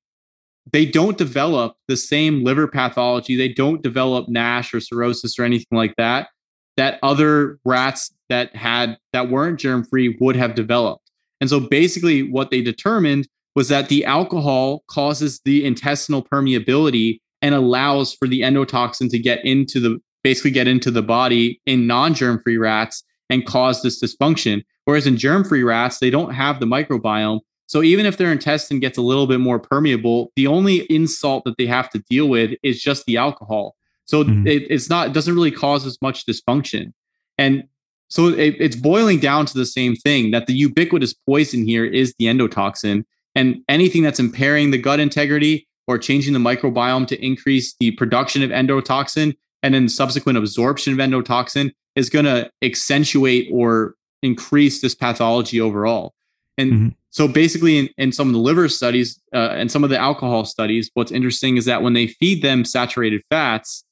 they don't develop the same liver pathology they don't develop NASH or cirrhosis or anything like that that other rats that had that weren't germ-free would have developed and so basically what they determined was that the alcohol causes the intestinal permeability and allows for the endotoxin to get into the basically get into the body in non-germ free rats and cause this dysfunction. Whereas in germ free rats, they don't have the microbiome. So even if their intestine gets a little bit more permeable, the only insult that they have to deal with is just the alcohol. So mm-hmm. it, it's not it doesn't really cause as much dysfunction. And so it, it's boiling down to the same thing that the ubiquitous poison here is the endotoxin. And anything that's impairing the gut integrity or changing the microbiome to increase the production of endotoxin and then subsequent absorption of endotoxin is going to accentuate or increase this pathology overall. And mm-hmm. So basically in, in, some of the liver studies uh, and some of the alcohol studies, what's interesting is that when they feed them saturated fats,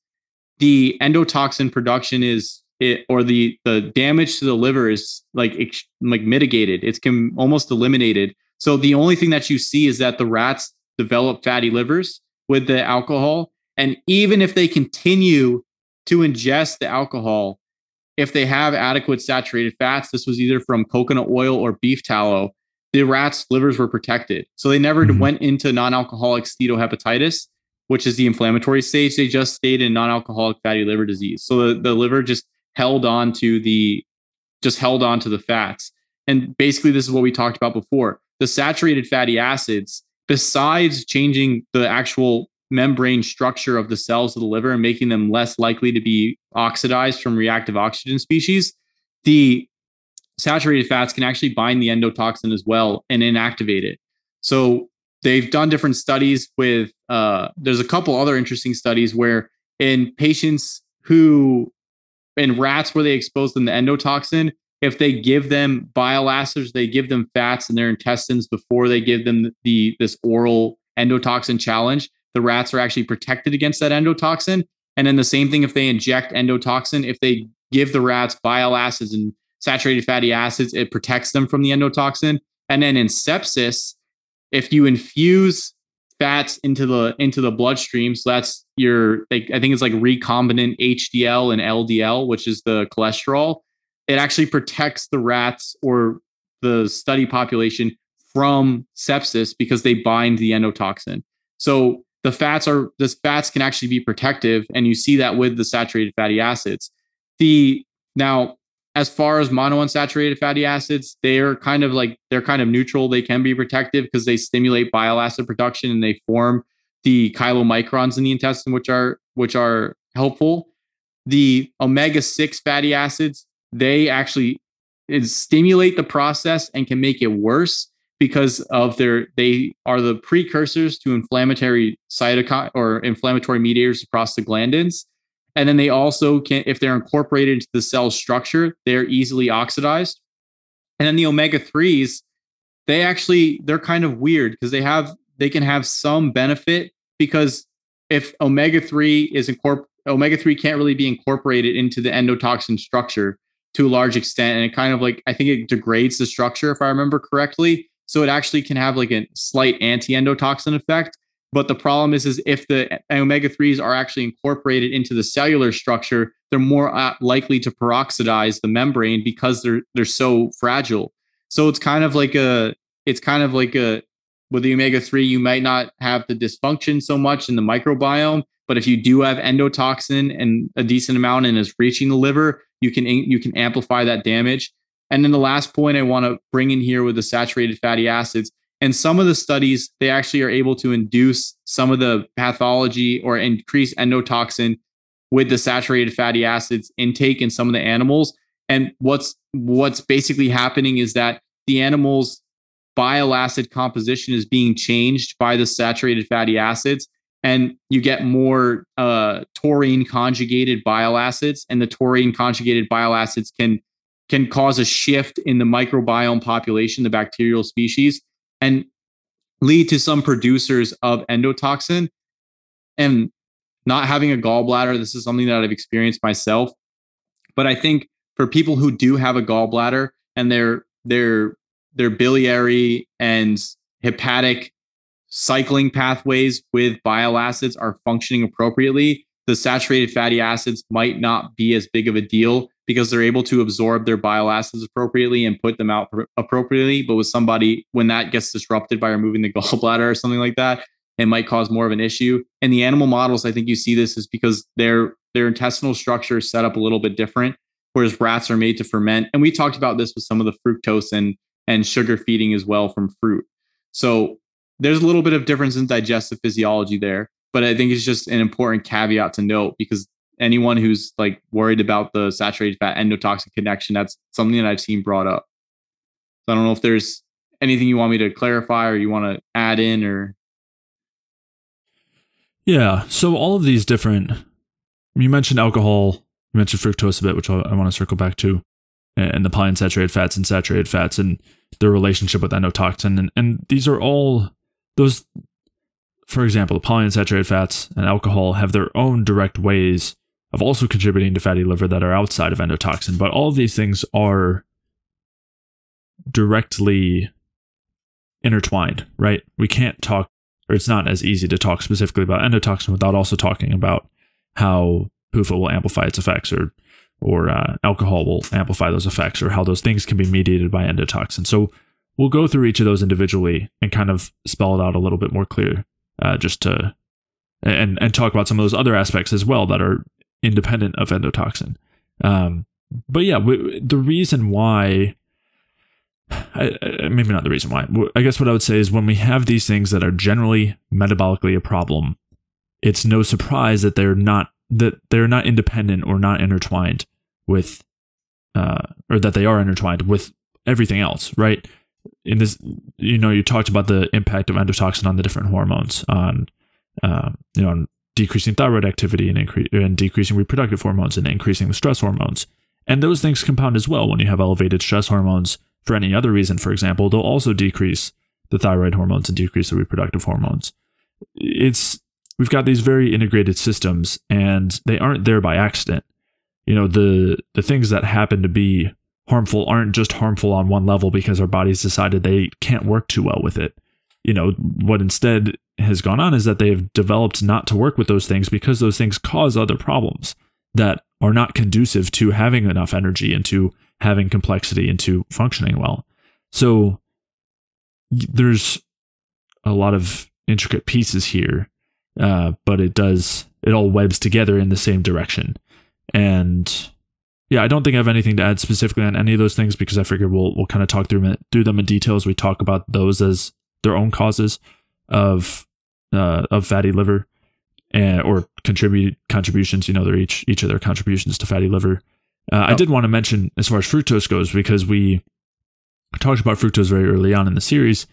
the endotoxin production is it, or the the damage to the liver is like like mitigated. It's can almost eliminated. So the only thing that you see is that the rats develop fatty livers with the alcohol, and even if they continue to ingest the alcohol, if they have adequate saturated fats, this was either from coconut oil or beef tallow, the rats' livers were protected. So they never mm-hmm. went into non-alcoholic steatohepatitis, which is the inflammatory stage. They just stayed in non-alcoholic fatty liver disease. So the, the liver just held on to the just held on to the fats. And basically, this is what we talked about before. The saturated fatty acids, besides changing the actual membrane structure of the cells of the liver and making them less likely to be oxidized from reactive oxygen species, the saturated fats can actually bind the endotoxin as well and inactivate it. So they've done different studies with, uh, there's a couple other interesting studies where in patients who in rats where they expose them to endotoxin, if they give them bile acids, they give them fats in their intestines before they give them the this oral endotoxin challenge, the rats are actually protected against that endotoxin. And then the same thing if they inject endotoxin, if they give the rats bile acids and saturated fatty acids, it protects them from the endotoxin. And then in sepsis, if you infuse fats into the into the bloodstream. So that's your like, I think it's like recombinant HDL and LDL, which is the cholesterol. It actually protects the rats or the study population from sepsis because they bind the endotoxin. So the fats are the fats can actually be protective, and you see that with the saturated fatty acids. The now as far as monounsaturated fatty acids, they're kind of like they're kind of neutral. They can be protective because they stimulate bile acid production and they form the chylomicrons in the intestine, which are which are helpful. The omega six fatty acids they actually stimulate the process and can make it worse because of their they are the precursors to inflammatory cytokine or inflammatory mediators across the prostaglandins and then they also can, if they're incorporated into the cell structure, they're easily oxidized. And then the omega 3s, they actually, they're kind of weird because they have, they can have some benefit because if omega 3 is incorporated, omega 3 can't really be incorporated into the endotoxin structure to a large extent. And it kind of like, I think it degrades the structure, if I remember correctly. So it actually can have like a slight anti endotoxin effect. But the problem is, is if the omega 3s are actually incorporated into the cellular structure, they're more uh, likely to peroxidize the membrane because they're they're so fragile. So it's kind of like a it's kind of like a with the omega 3 you might not have the dysfunction so much in the microbiome, but if you do have endotoxin and a decent amount and is reaching the liver, you can you can amplify that damage. And then the last point I want to bring in here with the saturated fatty acids and some of the studies, they actually are able to induce some of the pathology or increase endotoxin with the saturated fatty acids intake in some of the animals. And what's what's basically happening is that the animal's bile acid composition is being changed by the saturated fatty acids, and you get more uh, taurine conjugated bile acids, and the taurine conjugated bile acids can can cause a shift in the microbiome population, the bacterial species, and lead to some producers of endotoxin. And not having a gallbladder, this is something that I've experienced myself. But I think for people who do have a gallbladder and their their their biliary and hepatic cycling pathways with bile acids are functioning appropriately, the saturated fatty acids might not be as big of a deal because they're able to absorb their bile acids appropriately and put them out appropriately. But with somebody, when that gets disrupted by removing the gallbladder or something like that, it might cause more of an issue. And the animal models, I think you see this is because their their intestinal structure is set up a little bit different, whereas rats are made to ferment. And we talked about this with some of the fructose and and sugar feeding as well from fruit. So there's a little bit of difference in digestive physiology there, but I think it's just an important caveat to note because anyone who's like worried about the saturated fat endotoxin connection, that's something that I've seen brought up. So I don't know if there's anything you want me to clarify or you want to add in or. Yeah. So all of these different, you mentioned alcohol you mentioned fructose a bit, which I, I want to circle back to, and the polyunsaturated fats and saturated fats and their relationship with endotoxin. And, and these are all those, for example, the polyunsaturated fats and alcohol have their own direct ways of also contributing to fatty liver that are outside of endotoxin. But all of these things are directly intertwined, right? We can't talk, or it's not as easy to talk specifically about endotoxin without also talking about how PUFA will amplify its effects or or uh, alcohol will amplify those effects or how those things can be mediated by endotoxin. So we'll go through each of those individually and kind of spell it out a little bit more clear, uh, just to and and talk about some of those other aspects as well that are independent of endotoxin. Um, but yeah, we, the reason why, I, I, maybe not the reason why. I guess what I would say is when we have these things that are generally metabolically a problem, it's no surprise that they're not that they're not independent or not intertwined with, uh, or that they are intertwined with everything else, right? In this, you know, you talked about the impact of endotoxin on the different hormones, on, uh, you know, on decreasing thyroid activity and, incre- and decreasing reproductive hormones and increasing the stress hormones. And those things compound as well. When you have elevated stress hormones for any other reason, for example, they'll also decrease the thyroid hormones and decrease the reproductive hormones. It's we've got these very integrated systems and they aren't there by accident. You know, the the things that happen to be harmful aren't just harmful on one level because our bodies decided they can't work too well with it. You know, what instead has gone on is that they've developed not to work with those things because those things cause other problems that are not conducive to having enough energy and to having complexity and to functioning well. So there's a lot of intricate pieces here uh, but it does it all webs together in the same direction. And yeah, I don't think I have anything to add specifically on any of those things because I figure we'll we'll kind of talk through through them in detail as we talk about those as their own causes of uh, of fatty liver and or contribute contributions. You know, they're each each of their contributions to fatty liver. Uh, I did want to mention as far as fructose goes because we talked about fructose very early on in the series,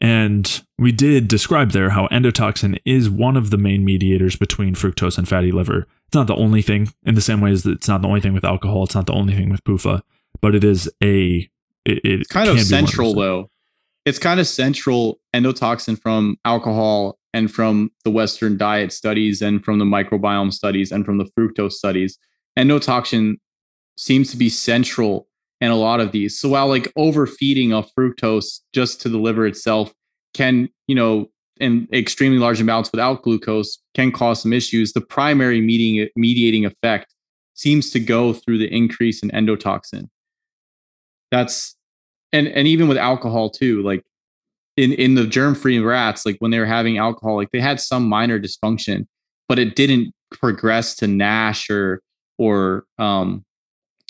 and we did describe there how endotoxin is one of the main mediators between fructose and fatty liver. It's not the only thing, in the same way as it's not the only thing with alcohol. It's not the only thing with PUFA, but it is a. It, it kind of central though. It's kind of central endotoxin from alcohol and from the Western diet studies and from the microbiome studies and from the fructose studies. Endotoxin seems to be central in a lot of these. So while like overfeeding of fructose just to the liver itself can, you know, in extremely large amounts without glucose can cause some issues, the primary mediating, mediating effect seems to go through the increase in endotoxin. That's and and even with alcohol too, like in in the germ-free rats, like when they were having alcohol, like they had some minor dysfunction, but it didn't progress to NASH or or um,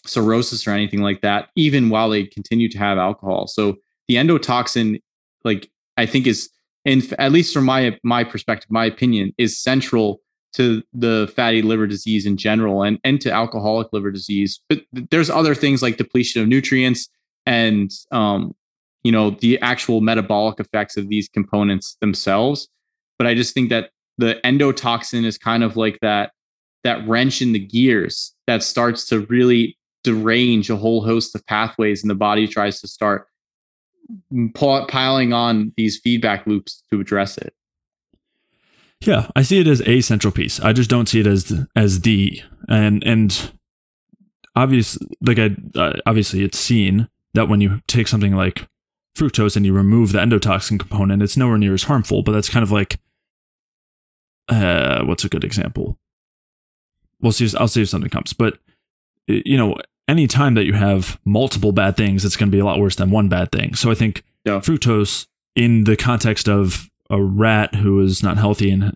cirrhosis or anything like that, even while they continue to have alcohol. So the endotoxin, like I think is, in at least from my my perspective, my opinion, is central to the fatty liver disease in general and and to alcoholic liver disease. But there's other things like depletion of nutrients and um, you know the actual metabolic effects of these components themselves. But I just think that the endotoxin is kind of like that that wrench in the gears that starts to really derange a whole host of pathways and the body tries to start piling on these feedback loops to address it yeah i see it as a central piece i just don't see it as as the and and obviously like i uh, obviously it's seen that when you take something like fructose and you remove the endotoxin component it's nowhere near as harmful but that's kind of like uh what's a good example we'll see i'll see if something comes but you know any time that you have multiple bad things, it's going to be a lot worse than one bad thing. So I think yeah. fructose, in the context of a rat who is not healthy and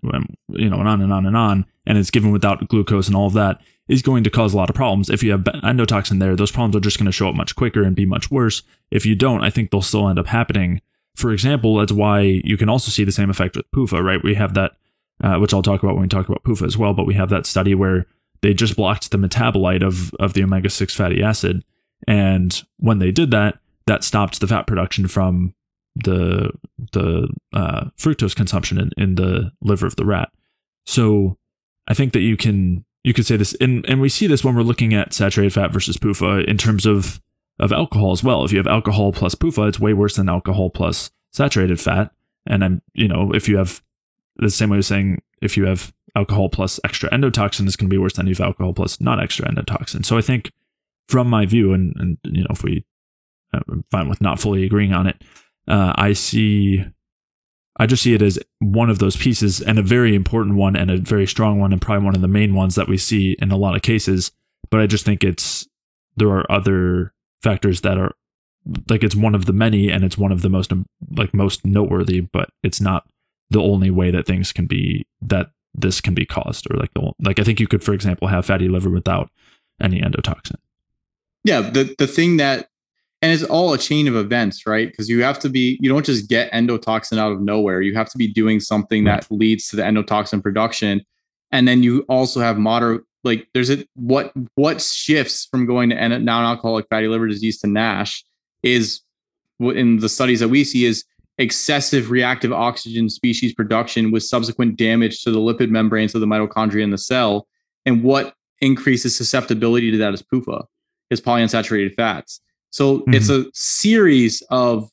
you know and on and on and on, and it's given without glucose and all of that, is going to cause a lot of problems. If you have endotoxin there, those problems are just going to show up much quicker and be much worse. If you don't, I think they'll still end up happening. For example, that's why you can also see the same effect with PUFA, right? We have that, uh, which I'll talk about when we talk about PUFA as well, but we have that study where they just blocked the metabolite of, of the omega 6 fatty acid. And when they did that, that stopped the fat production from the the uh, fructose consumption in, in the liver of the rat. So I think that you can you could say this, and and we see this when we're looking at saturated fat versus PUFA in terms of of alcohol as well. If you have alcohol plus PUFA, it's way worse than alcohol plus saturated fat. And I'm, you know, if you have the same way of saying if you have alcohol plus extra endotoxin, it's going to be worse than if you have alcohol plus not extra endotoxin. So I think from my view, and, and you know, if we, I'm fine with not fully agreeing on it, uh, I see, I just see it as one of those pieces and a very important one and a very strong one and probably one of the main ones that we see in a lot of cases. But I just think it's, there are other factors that are like it's one of the many and it's one of the most like most noteworthy but it's not the only way that things can be that this can be caused or like the like I think you could for example have fatty liver without any endotoxin. Yeah, the the thing that and it's all a chain of events, right? Because you have to be you don't just get endotoxin out of nowhere. You have to be doing something that leads to the endotoxin production and then you also have moderate like there's a what what shifts from going to non-alcoholic fatty liver disease to NASH is in the studies that we see is excessive reactive oxygen species production with subsequent damage to the lipid membranes of the mitochondria in the cell. And what increases susceptibility to that is PUFA, is polyunsaturated fats. So mm-hmm. it's a series of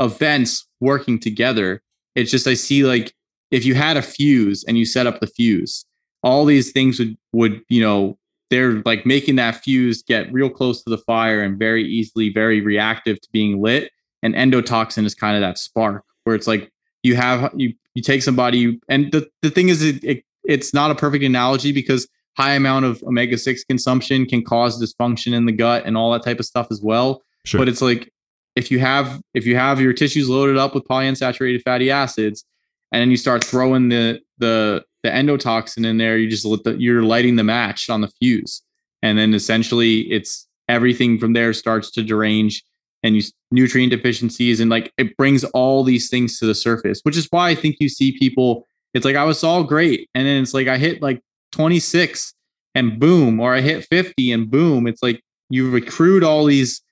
events working together. It's just I see like if you had a fuse and you set up the fuse, all these things would would, you know, they're like making that fuse get real close to the fire and very easily very reactive to being lit and endotoxin is kind of that spark where it's like you have you you take somebody and the, the thing is it, it it's not a perfect analogy because high amount of omega-6 consumption can cause dysfunction in the gut and all that type of stuff as well. Sure. but it's like if you have if you have your tissues loaded up with polyunsaturated fatty acids and then you start throwing the the the endotoxin in there you just let the, you're lighting the match on the fuse. And then essentially it's everything from there starts to derange and you nutrient deficiencies and like it brings all these things to the surface which is why i think you see people it's like i was all great. And then it's like i hit like 26 and boom or i hit 50 and boom it's like you recruit all these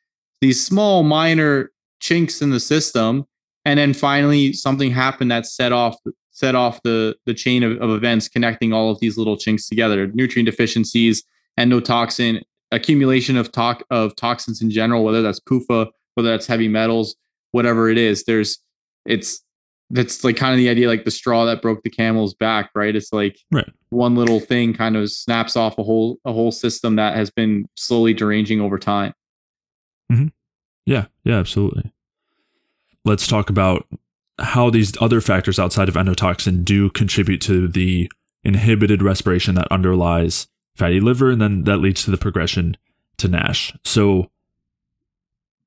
these small minor chinks in the system and then finally something happened that set off set off the the chain of, of events connecting all of these little chinks together nutrient deficiencies endotoxin accumulation of talk of toxins in general whether that's PUFA whether that's heavy metals, whatever it is. There's it's that's like kind of the idea like the straw that broke the camel's back, right? It's like right. one little thing kind of snaps off a whole a whole system that has been slowly deranging over time. Mm-hmm. Yeah, yeah, absolutely. Let's talk about how these other factors outside of endotoxin do contribute to the inhibited respiration that underlies fatty liver, and then that leads to the progression to NASH. So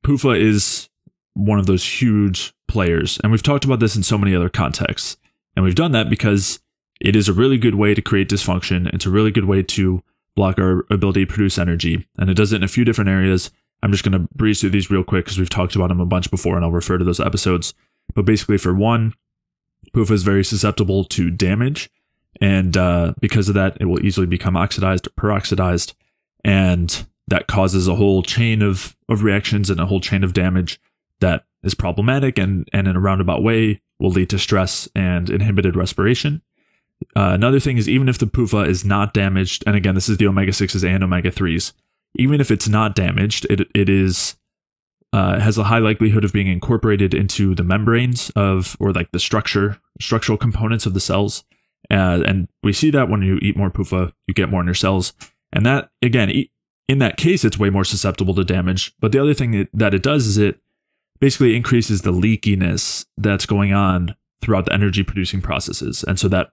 PUFA is one of those huge players. And we've talked about this in so many other contexts. And we've done that because it is a really good way to create dysfunction. It's a really good way to block our ability to produce energy. And it does it in a few different areas. I'm just going to breeze through these real quick because we've talked about them a bunch before and I'll refer to those episodes. But basically, for one, PUFA is very susceptible to damage. And uh, because of that, it will easily become oxidized or peroxidized. And that causes a whole chain of, of reactions and a whole chain of damage that is problematic and, and in a roundabout way will lead to stress and inhibited respiration. Uh, another thing is even if the PUFA is not damaged, and again, this is the omega 6s and omega 3s, even if it's not damaged, it, it is uh, has a high likelihood of being incorporated into the membranes of or like the structure structural components of the cells uh, and we see that when you eat more PUFA you get more in your cells and that again in that case, it's way more susceptible to damage. But the other thing that it does is it basically increases the leakiness that's going on throughout the energy producing processes. And so that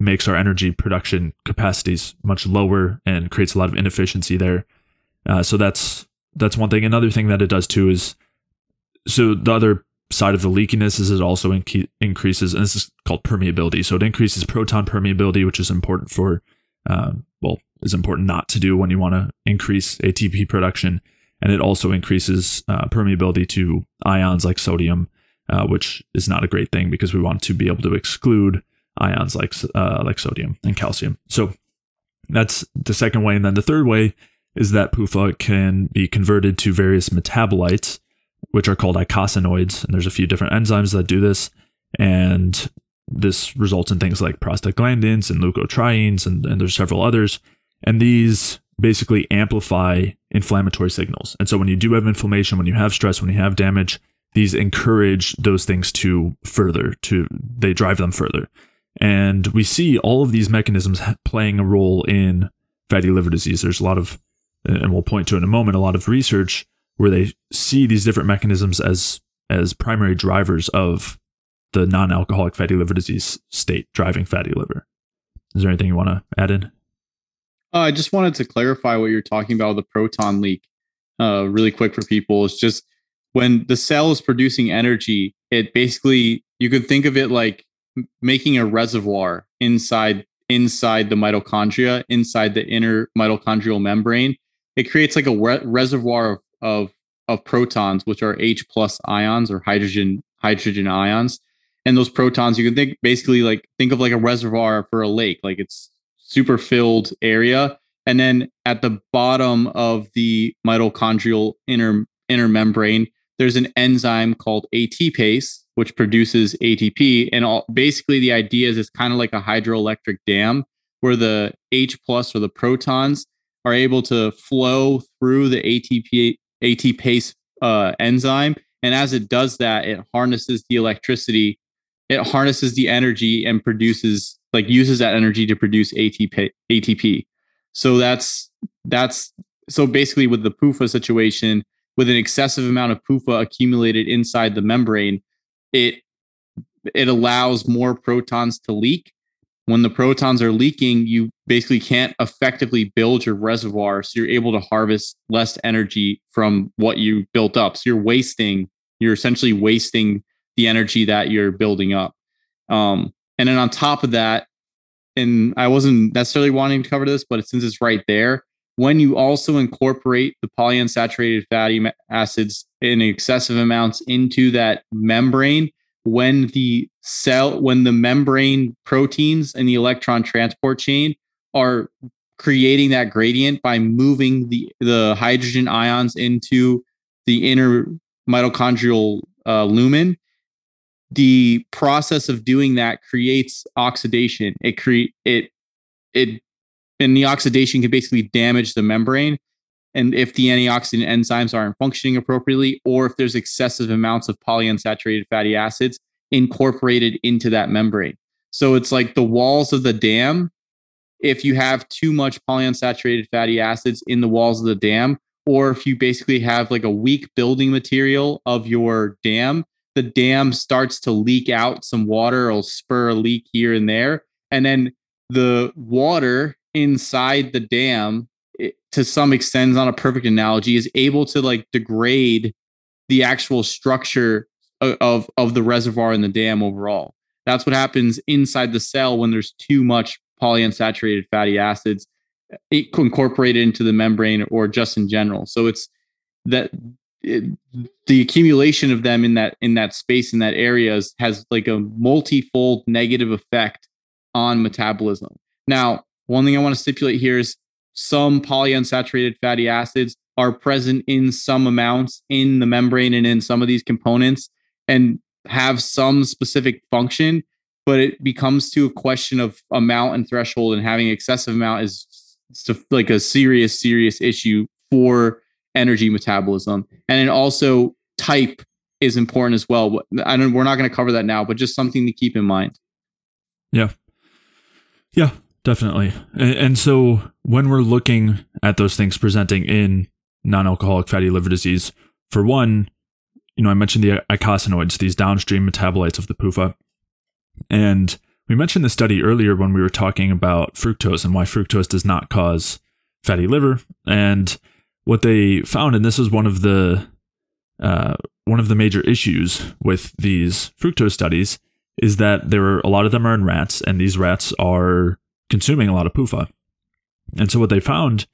makes our energy production capacities much lower and creates a lot of inefficiency there. Uh, so that's that's one thing. Another thing that it does too is so the other side of the leakiness is it also inc- increases, and this is called permeability. So it increases proton permeability, which is important for um, well is important not to do when you want to increase ATP production. And it also increases uh, permeability to ions like sodium, uh, which is not a great thing because we want to be able to exclude ions like uh, like sodium and calcium. So that's the second way. And then the third way is that PUFA can be converted to various metabolites, which are called eicosanoids. And there's a few different enzymes that do this. And this results in things like prostaglandins and leukotrienes, and, and there's several others. And these basically amplify inflammatory signals. And so when you do have inflammation, when you have stress, when you have damage, these encourage those things to further, to they drive them further. And we see all of these mechanisms playing a role in fatty liver disease. There's a lot of, uh, and we'll point to in a moment, a lot of research where they see these different mechanisms as as primary drivers of the non-alcoholic fatty liver disease state driving fatty liver. Is there anything you want to add in? Uh, I just wanted to clarify what you're talking about with the proton leak. Uh, really quick for people, it's just when the cell is producing energy, it basically you could think of it like making a reservoir inside inside the mitochondria, inside the inner mitochondrial membrane. It creates like a re- reservoir of, of of protons, which are H plus ions or hydrogen hydrogen ions. And those protons, you can think basically like think of like a reservoir for a lake, like it's super filled area. And then at the bottom of the mitochondrial inner inner membrane, there's an enzyme called ATPase, which produces ATP. And all, basically, the idea is it's kind of like a hydroelectric dam where the H plus or the protons are able to flow through the ATP ATPase uh, enzyme. And as it does that, it harnesses the electricity, it harnesses the energy and produces like uses that energy to produce ATP. ATP. So that's that's so basically with the PUFA situation, with an excessive amount of PUFA accumulated inside the membrane, it it allows more protons to leak when the protons are leaking, you basically can't effectively build your reservoir. So you're able to harvest less energy from what you built up. So you're wasting, you're essentially wasting the energy that you're building up. Um, and then on top of that, and I wasn't necessarily wanting to cover this, but since it's right there, when you also incorporate the polyunsaturated fatty acids in excessive amounts into that membrane, when the cell when the membrane proteins and the electron transport chain are creating that gradient by moving the the hydrogen ions into the inner mitochondrial uh, lumen the process of doing that creates oxidation it create it it and the oxidation can basically damage the membrane and if the antioxidant enzymes aren't functioning appropriately, or if there's excessive amounts of polyunsaturated fatty acids incorporated into that membrane. So it's like the walls of the dam. If you have too much polyunsaturated fatty acids in the walls of the dam, or if you basically have like a weak building material of your dam, the dam starts to leak out some water, it'll spur a leak here and there. And then the water inside the dam to some extent, not a perfect analogy, is able to like degrade the actual structure of of the reservoir and the dam overall. That's what happens inside the cell when there's too much polyunsaturated fatty acids eh, incorporated into the membrane or just in general. So it's that the accumulation of them in that in that space in that area has like a multifold negative effect on metabolism. Now, one thing I want to stipulate here is some polyunsaturated fatty acids are present in some amounts in the membrane and in some of these components and have some specific function but it becomes to a question of amount and threshold and having excessive amount is like a serious serious issue for energy metabolism. And then also type is important as well. I don't we're not going to cover that now but just something to keep in mind. Yeah. Yeah definitely. And, and so when we're looking at those things presenting in non-alcoholic fatty liver disease, for one, you know, I mentioned the eicosanoids, these downstream metabolites of the PUFA. And we mentioned the study earlier when we were talking about fructose and why fructose does not cause fatty liver. And what they found, and this is one of the uh, one of the major issues with these fructose studies, is that there are a lot of them are in rats, and these rats are consuming a lot of PUFA. And so what they found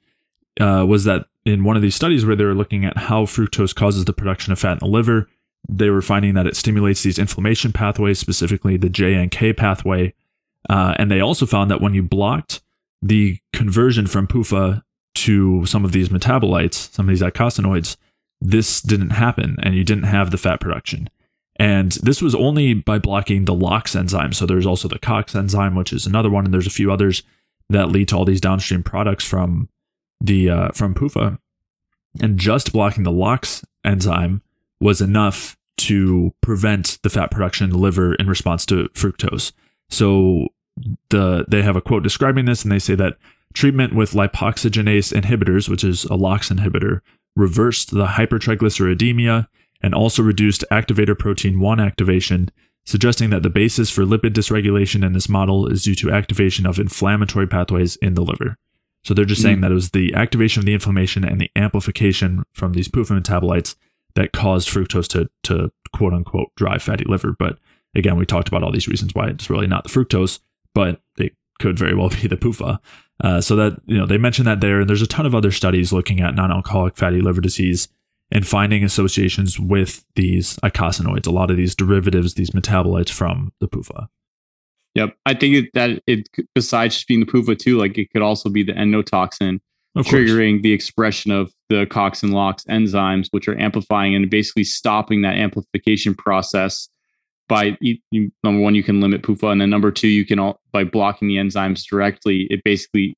uh, was that in one of these studies where they were looking at how fructose causes the production of fat in the liver, they were finding that it stimulates these inflammation pathways, specifically the JNK pathway. Uh, and they also found that when you blocked the conversion from PUFA to some of these metabolites, some of these eicosanoids, this didn't happen and you didn't have the fat production. And this was only by blocking the LOX enzyme. So there's also the COX enzyme, which is another one, and there's a few others that lead to all these downstream products from the uh, from PUFA, and just blocking the LOX enzyme was enough to prevent the fat production in the liver in response to fructose. So the they have a quote describing this, and they say that treatment with lipoxygenase inhibitors, which is a LOX inhibitor, reversed the hypertriglyceridemia and also reduced activator protein 1 activation, suggesting that the basis for lipid dysregulation in this model is due to activation of inflammatory pathways in the liver. So they're just saying mm. that it was the activation of the inflammation and the amplification from these PUFA metabolites that caused fructose to, to quote unquote dry fatty liver. But again, we talked about all these reasons why it's really not the fructose, but it could very well be the PUFA. Uh, so that you know they mentioned that there, and there's a ton of other studies looking at non-alcoholic fatty liver disease and finding associations with these eicosanoids, a lot of these derivatives, these metabolites from the PUFA. Yep, I think that it besides just being the PUFA too, like it could also be the endotoxin of triggering course. the expression of the COX and LOX enzymes, which are amplifying and basically stopping that amplification process. By number one, you can limit PUFA, and then number two, you can all, by blocking the enzymes directly, it basically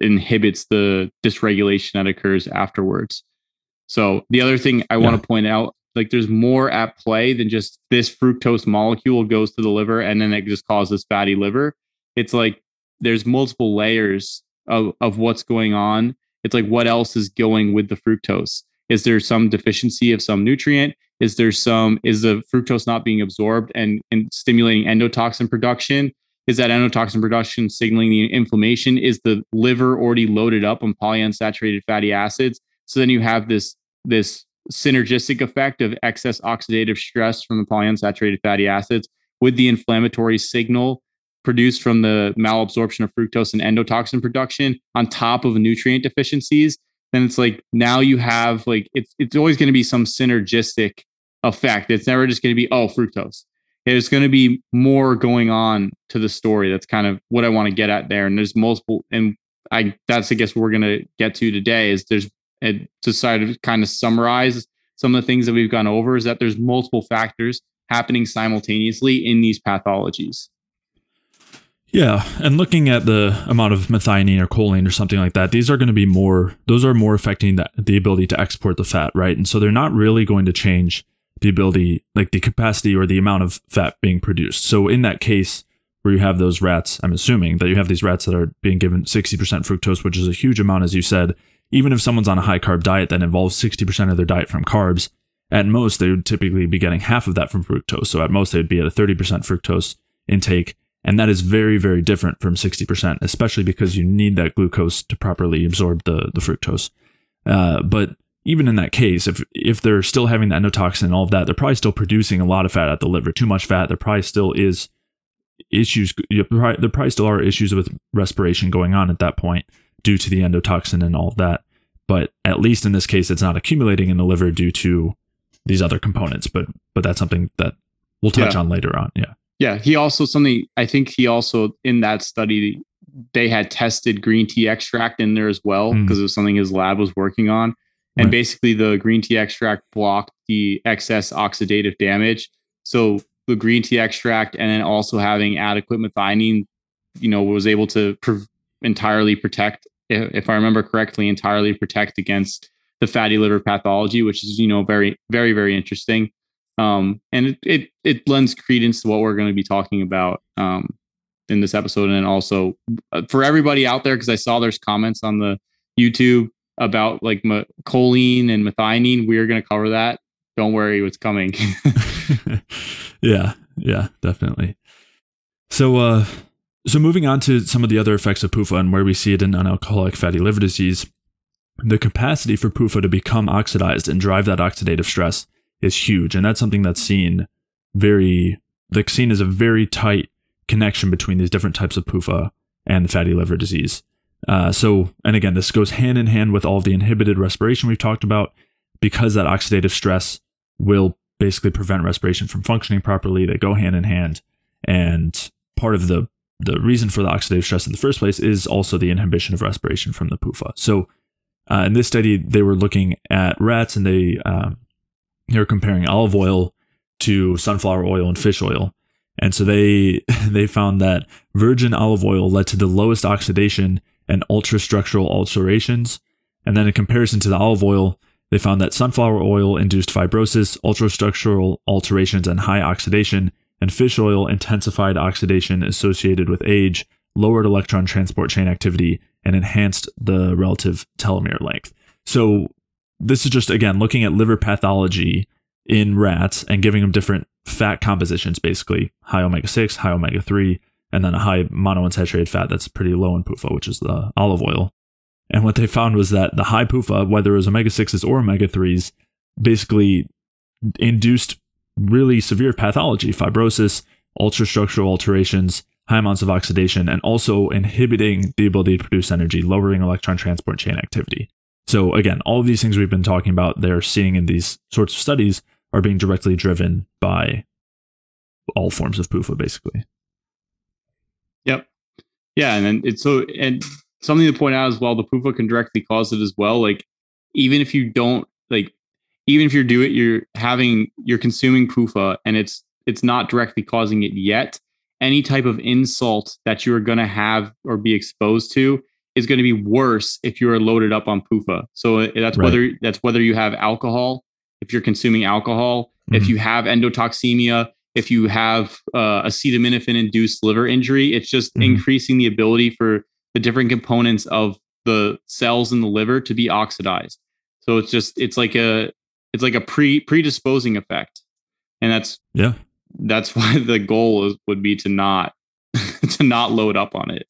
inhibits the dysregulation that occurs afterwards. So the other thing I yeah. want to point out, like there's more at play than just this fructose molecule goes to the liver and then it just causes fatty liver. It's like there's multiple layers of, of what's going on. It's like what else is going with the fructose? Is there some deficiency of some nutrient? Is there some is the fructose not being absorbed and, and stimulating endotoxin production? Is that endotoxin production signaling the inflammation? Is the liver already loaded up on polyunsaturated fatty acids? So then you have this this synergistic effect of excess oxidative stress from the polyunsaturated fatty acids with the inflammatory signal produced from the malabsorption of fructose and endotoxin production on top of nutrient deficiencies then it's like now you have like it's it's always going to be some synergistic effect. It's never just going to be oh fructose. There's going to be more going on to the story. That's kind of what i want to get at there. And there's multiple and i that's i guess what we're going to get to today is there's and to sort of kind of summarize some of the things that we've gone over is that there's multiple factors happening simultaneously in these pathologies. Yeah, and looking at the amount of methionine or choline or something like that, these are going to be more; those are more affecting the, the ability to export the fat, right? And so they're not really going to change the ability, like the capacity or the amount of fat being produced. So in that case, where you have those rats, I'm assuming that you have these rats that are being given 60% fructose, which is a huge amount, as you said, even if someone's on a high carb diet that involves 60% of their diet from carbs, at most they would typically be getting half of that from fructose. So at most they would be at a 30% fructose intake. And that is very, very different from 60%, especially because you need that glucose to properly absorb the, the fructose. Uh, but even in that case, if if they're still having the endotoxin and all of that, they're probably still producing a lot of fat at the liver, too much fat. There probably still is issues. There probably still are issues with respiration going on at that point due to the endotoxin and all of that. But at least in this case, it's not accumulating in the liver due to these other components. But but that's something that we'll touch yeah. on later on. Yeah. Yeah. He also something I think he also in that study they had tested green tea extract in there as well because mm. it was something his lab was working on. And right. basically the green tea extract blocked the excess oxidative damage. So the green tea extract and then also having adequate methionine, you know, was able to pre- entirely protect if I remember correctly, entirely protect against the fatty liver pathology, which is you know very very very interesting. Um, and it, it it lends credence to what we're going to be talking about um, in this episode, and also uh, for everybody out there, because I saw there's comments on the YouTube about like ma- choline and methionine. We're going to cover that. Don't worry, it's coming. yeah, yeah, definitely. So, uh, so moving on to some of the other effects of PUFA and where we see it in non-alcoholic fatty liver disease, the capacity for PUFA to become oxidized and drive that oxidative stress is huge, and that's something that's seen very like seen as a very tight connection between these different types of PUFA and the fatty liver disease. Uh, so, and again, this goes hand in hand with all the inhibited respiration we've talked about, because that oxidative stress will basically prevent respiration from functioning properly. They go hand in hand, and part of the the reason for the oxidative stress in the first place is also the inhibition of respiration from the PUFA. So, uh, in this study, they were looking at rats and they um, they were comparing olive oil to sunflower oil and fish oil, And so they they found that virgin olive oil led to the lowest oxidation and ultrastructural alterations. And then in comparison to the olive oil, they found that sunflower oil induced fibrosis, ultrastructural alterations, and high oxidation, and fish oil intensified oxidation associated with age, lowered electron transport chain activity, and enhanced the relative telomere length. So, this is just again looking at liver pathology in rats and giving them different fat compositions, basically high omega 6, high omega 3, and then a high monounsaturated fat that's pretty low in PUFA, which is the olive oil. And what they found was that the high PUFA, whether it was omega 6s or omega 3s, basically induced really severe pathology, fibrosis, ultrastructural alterations, high amounts of oxidation, and also inhibiting the ability to produce energy, lowering electron transport chain activity. So, again, all of these things we've been talking about, they're seeing in these sorts of studies are being directly driven by all forms of PUFA, basically. Yep. Yeah. And then it's so, and something to point out as well, the PUFA can directly cause it as well. Like, even if you don't, like, even if you're doing, you're having, you're consuming PUFA and it's, it's not directly causing it yet, any type of insult that you're going to have or be exposed to is going to be worse if you're loaded up on PUFA. So uh, that's right. whether that's whether you have alcohol, if you're consuming alcohol, mm-hmm. if you have endotoxemia, if you have uh, acetaminophen induced liver injury, it's just mm-hmm. increasing the ability for the different components of the cells in the liver to be oxidized. So it's just it's like a it's like a pre predisposing effect, and that's yeah that's why the goal is, would be to not to not load up on it.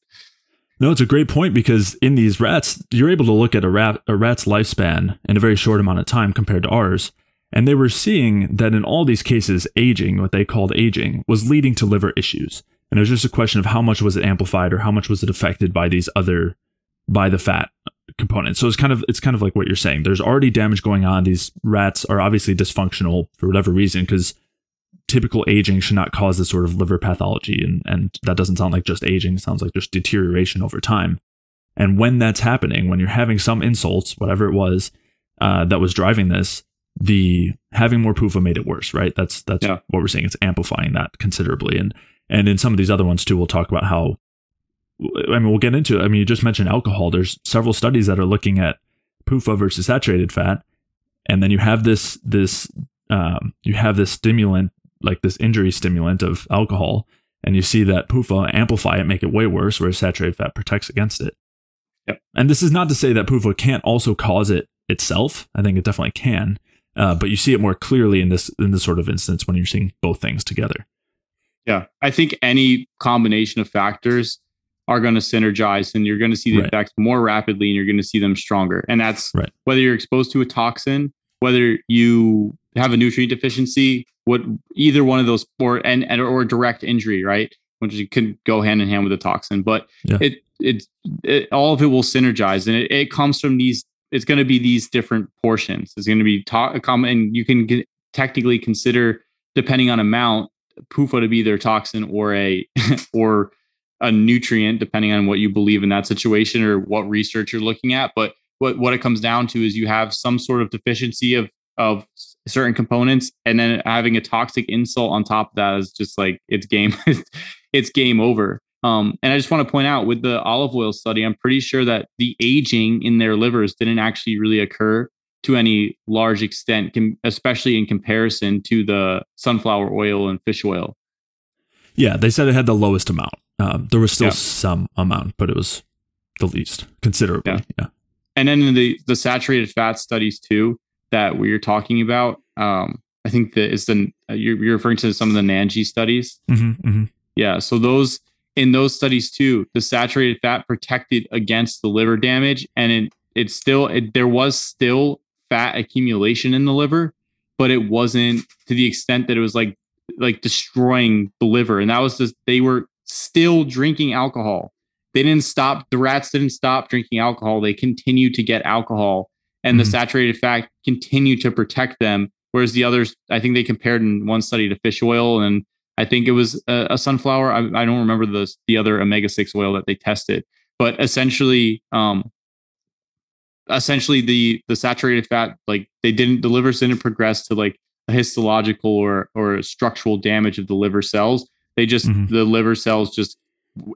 No, it's a great point because in these rats, you're able to look at a rat a rat's lifespan in a very short amount of time compared to ours. And they were seeing that in all these cases, aging, what they called aging, was leading to liver issues. And it was just a question of how much was it amplified or how much was it affected by these other by the fat component. So it's kind of it's kind of like what you're saying. There's already damage going on. These rats are obviously dysfunctional for whatever reason because typical aging should not cause this sort of liver pathology. And, and that doesn't sound like just aging, it sounds like just deterioration over time. And when that's happening, when you're having some insults, whatever it was uh, that was driving this, the having more PUFA made it worse, right? That's that's yeah. what we're saying. It's amplifying that considerably. And and in some of these other ones too, we'll talk about how I mean, we'll get into it. I mean, you just mentioned alcohol. There's several studies that are looking at PUFA versus saturated fat, and then you have this this um, you have this stimulant like this injury stimulant of alcohol, and you see that PUFA amplify it, make it way worse, whereas saturated fat protects against it. Yep. And this is not to say that PUFA can't also cause it itself. I think it definitely can, uh, but you see it more clearly in this in this sort of instance when you're seeing both things together. Yeah, I think any combination of factors are going to synergize, and you're going to see the right. effects more rapidly, and you're going to see them stronger. And that's right. whether you're exposed to a toxin, whether you have a nutrient deficiency, would either one of those or and, and or direct injury, right? Which could go hand in hand with the toxin, but yeah. it, it it all of it will synergize, and it, it comes from these. It's going to be these different portions. It's going to be to- common, and you can get, technically consider depending on amount PUFA to be their toxin or a or a nutrient, depending on what you believe in that situation or what research you're looking at. But what what it comes down to is you have some sort of deficiency of of certain components and then having a toxic insult on top of that is just like it's game it's game over um, and i just want to point out with the olive oil study i'm pretty sure that the aging in their livers didn't actually really occur to any large extent especially in comparison to the sunflower oil and fish oil yeah they said it had the lowest amount um, there was still yeah. some amount but it was the least considerably yeah. yeah and then in the the saturated fat studies too that we are talking about. Um, I think that is the uh, you're, you're, referring to some of the Nanji studies. Mm-hmm, mm-hmm. Yeah, so those in those studies too, the saturated fat protected against the liver damage, and it it still it, there was still fat accumulation in the liver, but it wasn't to the extent that it was like like destroying the liver, and that was just they were still drinking alcohol. They didn't stop. The rats didn't stop drinking alcohol. They continued to get alcohol and mm-hmm. the saturated fat continue to protect them. Whereas the others, I think they compared in one study to fish oil, and I think it was a, a sunflower. I, I, don't remember the the other omega six oil that they tested, but essentially, um, essentially the the saturated fat, like they didn't the livers didn't progress to like a histological or or structural damage of the liver cells. They just Mhm. the liver cells just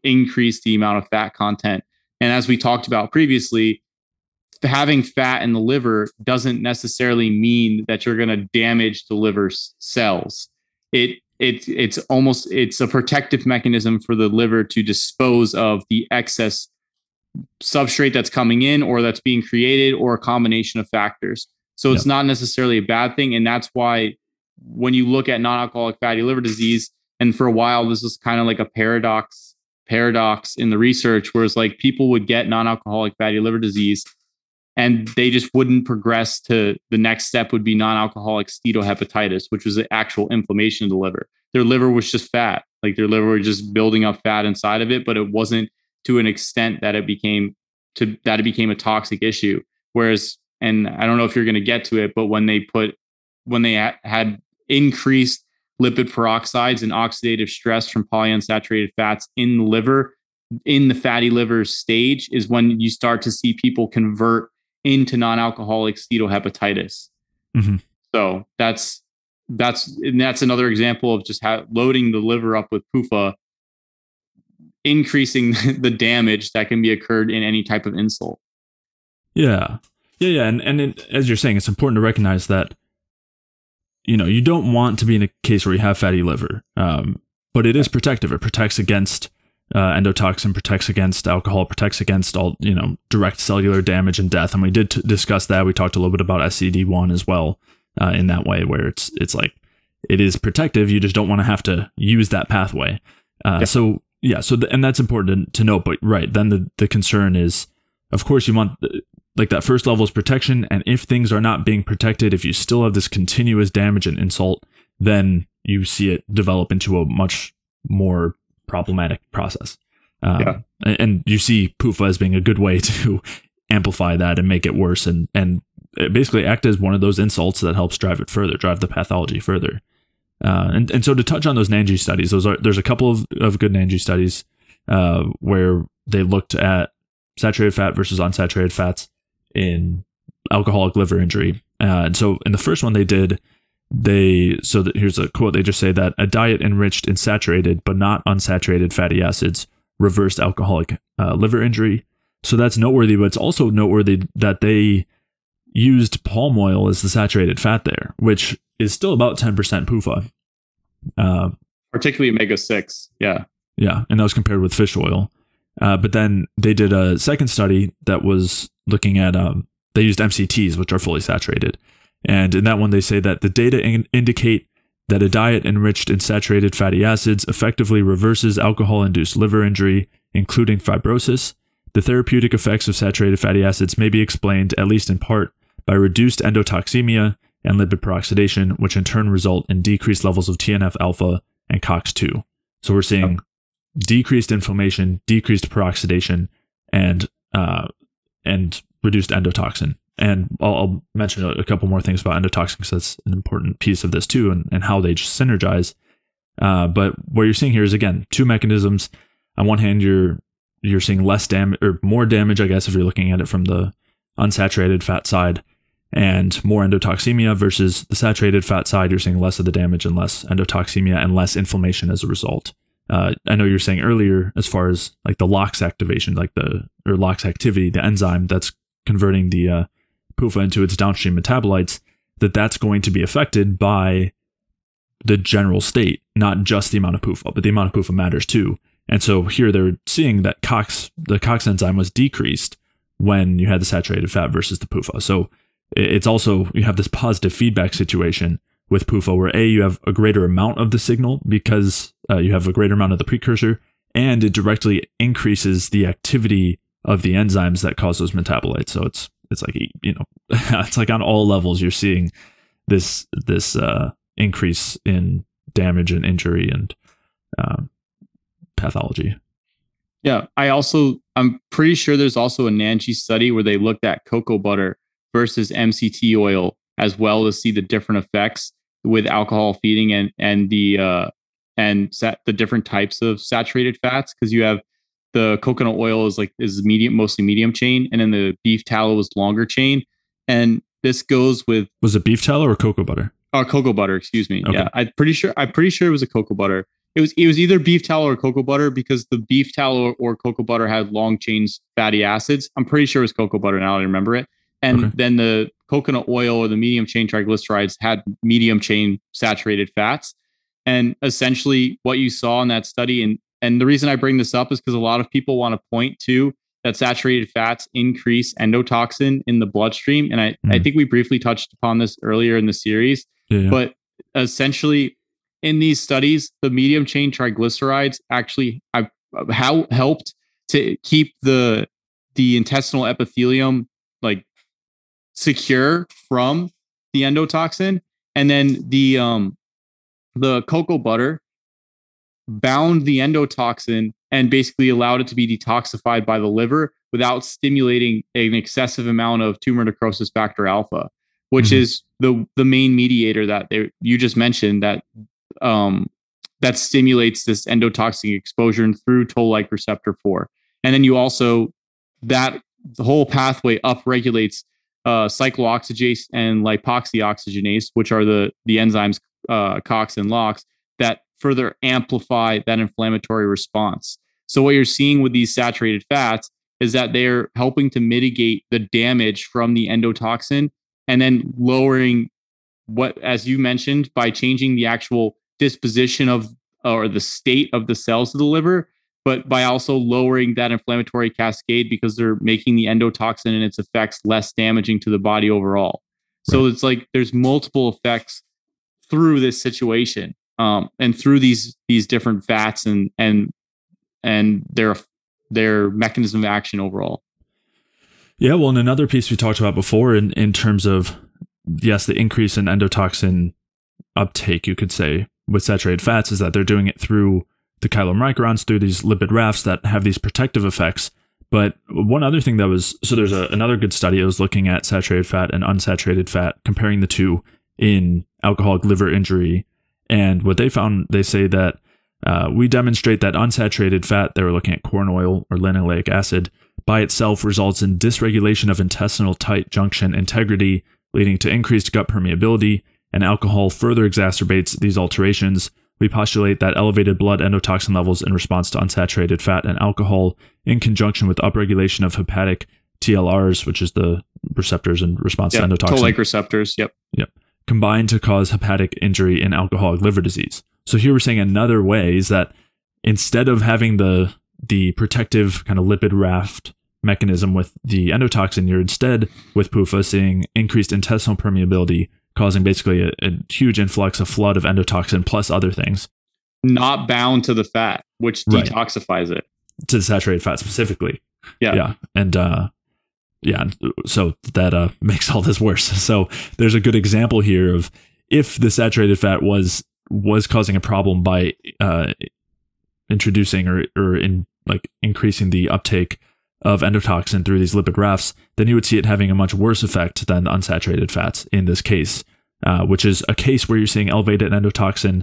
increase the amount of fat content. And as we talked about previously, having fat in the liver doesn't necessarily mean that you're going to damage the liver cells. It it it's almost it's a protective mechanism for the liver to dispose of the excess substrate that's coming in or that's being created or a combination of factors. So it's not necessarily a bad thing and that's why when you look at non-alcoholic fatty liver disease and for a while this was kind of like a paradox paradox in the research where it's like people would get non-alcoholic fatty liver disease and they just wouldn't progress to the next step would be non-alcoholic steatohepatitis which was the actual inflammation of the liver. Their liver was just fat. Like their liver was just building up fat inside of it but it wasn't to an extent that it became to that it became a toxic issue. Whereas and i don't know if you're going to get to it but when they put when they ha- had increased lipid peroxides and oxidative stress from polyunsaturated fats in the liver in the fatty liver stage is when you start to see people convert into non-alcoholic steatohepatitis. Mhm. So that's that's and that's another example of just how loading the liver up with PUFA, increasing the damage that can be occurred in any type of insult. Yeah. Yeah, yeah, and and it, as you're saying, it's important to recognize that you know you don't want to be in a case where you have fatty liver, um, but it is protective. It protects against uh, endotoxin, protects against alcohol, protects against all you know direct cellular damage and death. And we did t- discuss that. We talked a little bit about SCD one as well uh, in that way, where it's it's like it is protective. You just don't want to have to use that pathway. Uh, Yeah. So yeah, so th- and that's important to, to note. But right then the the concern is, of course, you want like that first level is protection and if things are not being protected if you still have this continuous damage and insult then you see it develop into a much more problematic process um, Yeah. and- you see PUFA as being a good way to amplify that and make it worse and and basically act as one of those insults that helps drive it further drive the pathology further uh, and, and so to touch on those Nanji studies, those are there's a couple of, of good Nanji studies uh, where they looked at saturated fat versus unsaturated fats in alcoholic liver injury. Uh, and so in the first one they did, they so that here's a quote they just say that a diet enriched in saturated but not unsaturated fatty acids reversed alcoholic uh, liver injury. So that's noteworthy, but it's also noteworthy that they used palm oil as the saturated fat there, which is still about 10% PUFA. Uh, Particularly omega six. Yeah. yeah, and that was compared with fish oil. Uh, but then they did a second study that was looking at um, they used MCTs, which are fully saturated, and in that one they say that the data in- indicate that a diet enriched in saturated fatty acids effectively reverses alcohol-induced liver injury, including fibrosis. The therapeutic effects of saturated fatty acids may be explained, at least in part, by reduced endotoxemia and lipid peroxidation, which in turn result in decreased levels of TNF alpha and COX2. So we're seeing decreased inflammation, decreased peroxidation, and uh, and reduced endotoxin. And I'll, I'll mention a, couple more things about endotoxin because that's an important piece of this too, and, and how they synergize. Uh, but what you're seeing here is again two mechanisms. On one hand, you're you're seeing less damage or more damage, I guess, if you're looking at it from the unsaturated fat side, and more endotoxemia versus the saturated fat side. You're seeing less of the damage and less endotoxemia and less inflammation as a result uh, I know you were saying earlier, as far as like the LOX activation, like the or LOX activity, the enzyme that's converting the uh, PUFA into its downstream metabolites, that that's going to be affected by the general state, not just the amount of PUFA, but the amount of PUFA matters too. And so here they're seeing that COX, the COX enzyme was decreased when you had the saturated fat versus the PUFA. So it's also you have this positive feedback situation with PUFA, where A, you have a greater amount of the signal because uh, you have a greater amount of the precursor, and it directly increases the activity of the enzymes that cause those metabolites. So it's it's like you know, it's like on all levels you're seeing this this uh, increase in damage and injury and um, pathology. Yeah. I also, I'm pretty sure there's also a Nanji study where they looked at cocoa butter versus MCT oil as well to see the different effects with alcohol feeding and, and the, uh, and sat, the different types of saturated fats. Cause you have the coconut oil is like, is medium, mostly medium chain. And then the beef tallow is longer chain. And this goes with Was it beef tallow or cocoa butter? Oh, cocoa butter. Excuse me. Okay. Yeah, I'm pretty sure. I'm pretty sure it was a cocoa butter. it was it was either beef tallow or cocoa butter because the beef tallow or cocoa butter had long chains fatty acids. I'm pretty sure it was cocoa butter now I remember it. And okay. then the coconut oil or the medium chain triglycerides had medium chain saturated fats. And essentially what you saw in that study and and the reason I bring this up is because a lot of people want to point to that saturated fats increase endotoxin in the bloodstream. And I, mm. I think we briefly touched upon this earlier in the series. Yeah, yeah. But essentially, in these studies, the medium chain triglycerides actually have, how helped to keep the the intestinal epithelium like secure from the endotoxin, and then the um the cocoa butter bound the endotoxin and basically allowed it to be detoxified by the liver without stimulating an excessive amount of tumor necrosis factor alpha, which mm-hmm. is the the main mediator that they, you just mentioned that um, that stimulates this endotoxic exposure through toll-like receptor 4. And then you also that the whole pathway upregulates uh, cyclooxygenase and lipoxygenase, which are the the enzymes uh, COX and LOX that further amplify that inflammatory response. So what you're seeing with these saturated fats is that they're helping to mitigate the damage from the endotoxin and then lowering what as you mentioned by changing the actual disposition of or the state of the cells of the liver but by also lowering that inflammatory cascade because they're making the endotoxin and its effects less damaging to the body overall. Right. So it's like there's multiple effects through this situation um, and through these these different fats and and and their their mechanism of action overall. Yeah, well, and another piece we talked about before in in terms of yes, the increase in endotoxin uptake, you could say, with saturated fats is that they're doing it through the chylomicrons, through these lipid rafts that have these protective effects. But one other thing that was so there's a, another good study. I was looking at saturated fat and unsaturated fat, comparing the two in alcoholic liver injury and what they found, they say that uh, we demonstrate that unsaturated fat, they were looking at corn oil or linoleic acid, by itself results in dysregulation of intestinal tight junction integrity, leading to increased gut permeability, and alcohol further exacerbates these alterations. We postulate that elevated blood endotoxin levels in response to unsaturated fat and alcohol, in conjunction with upregulation of hepatic TLRs, which is the receptors in response yep, to endotoxin. Toll-like receptors. Yep. Yep combine to cause hepatic injury and alcoholic liver disease. So here we're saying another way is that instead of having the the protective kind of lipid raft mechanism with the endotoxin, you're instead with PUFA seeing increased intestinal permeability, causing basically a, a huge influx, of flood of endotoxin plus other things. Not bound to the fat, which detoxifies right. it. To the saturated fat specifically. Yeah. Yeah. And uh yeah, so that uh, makes all this worse. So there's a good example here of if the saturated fat was was causing a problem by uh, introducing or or in like increasing the uptake of endotoxin through these lipid rafts, then you would see it having a much worse effect than unsaturated fats in this case, uh, which is a case where you're seeing elevated endotoxin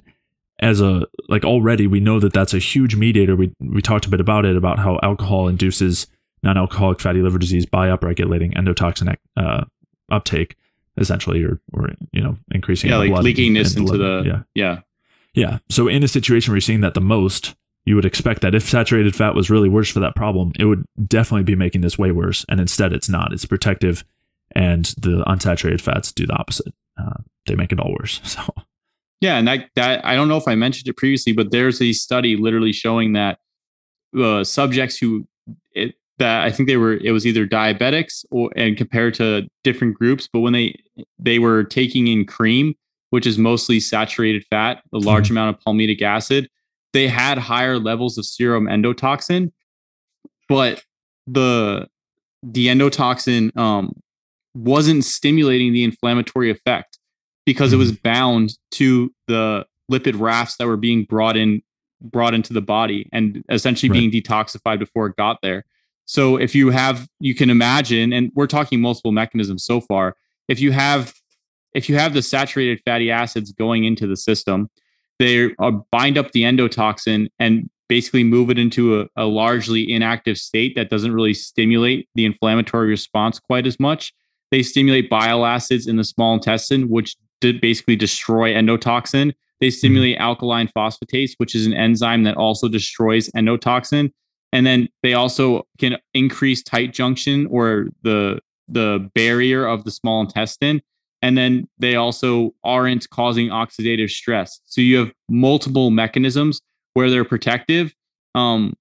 as a like already we know that that's a huge mediator. We we talked a bit about it about how alcohol induces non-alcoholic fatty liver disease by upregulating endotoxin uh, uptake, essentially, or or you know increasing yeah, like blood leakiness into the yeah yeah yeah. So in a situation where you're seeing that the most, you would expect that if saturated fat was really worse for that problem, it would definitely be making this way worse. And instead, it's not. It's protective, and the unsaturated fats do the opposite. Uh, they make it all worse. So. Yeah, and that, that I don't know if I mentioned it previously, but there's a study literally showing that uh, subjects who it, that I think they were it was either diabetics or and compared to different groups, but when they they were taking in cream, which is mostly saturated fat, a large mm-hmm. amount of palmitic acid, they had higher levels of serum endotoxin, but the the endotoxin um, wasn't stimulating the inflammatory effect because mm-hmm. it was mm-hmm. bound to the lipid rafts that were being brought in brought into the body and essentially right. being detoxified before it got there. So if you have, you can imagine, and we're talking multiple mechanisms so far. If you have, if you have the saturated fatty acids going into the system, they bind up the endotoxin and basically move it into a, a largely inactive state that doesn't really stimulate the inflammatory response quite as much. They stimulate bile acids in the small intestine, which did basically destroy endotoxin, They mm-hmm. stimulate alkaline phosphatase, which is an enzyme that also destroys endotoxin. And then they also can increase tight junction or the the barrier of the small intestine. And then they also aren't causing oxidative stress. So you have multiple mechanisms where they're protective. Um,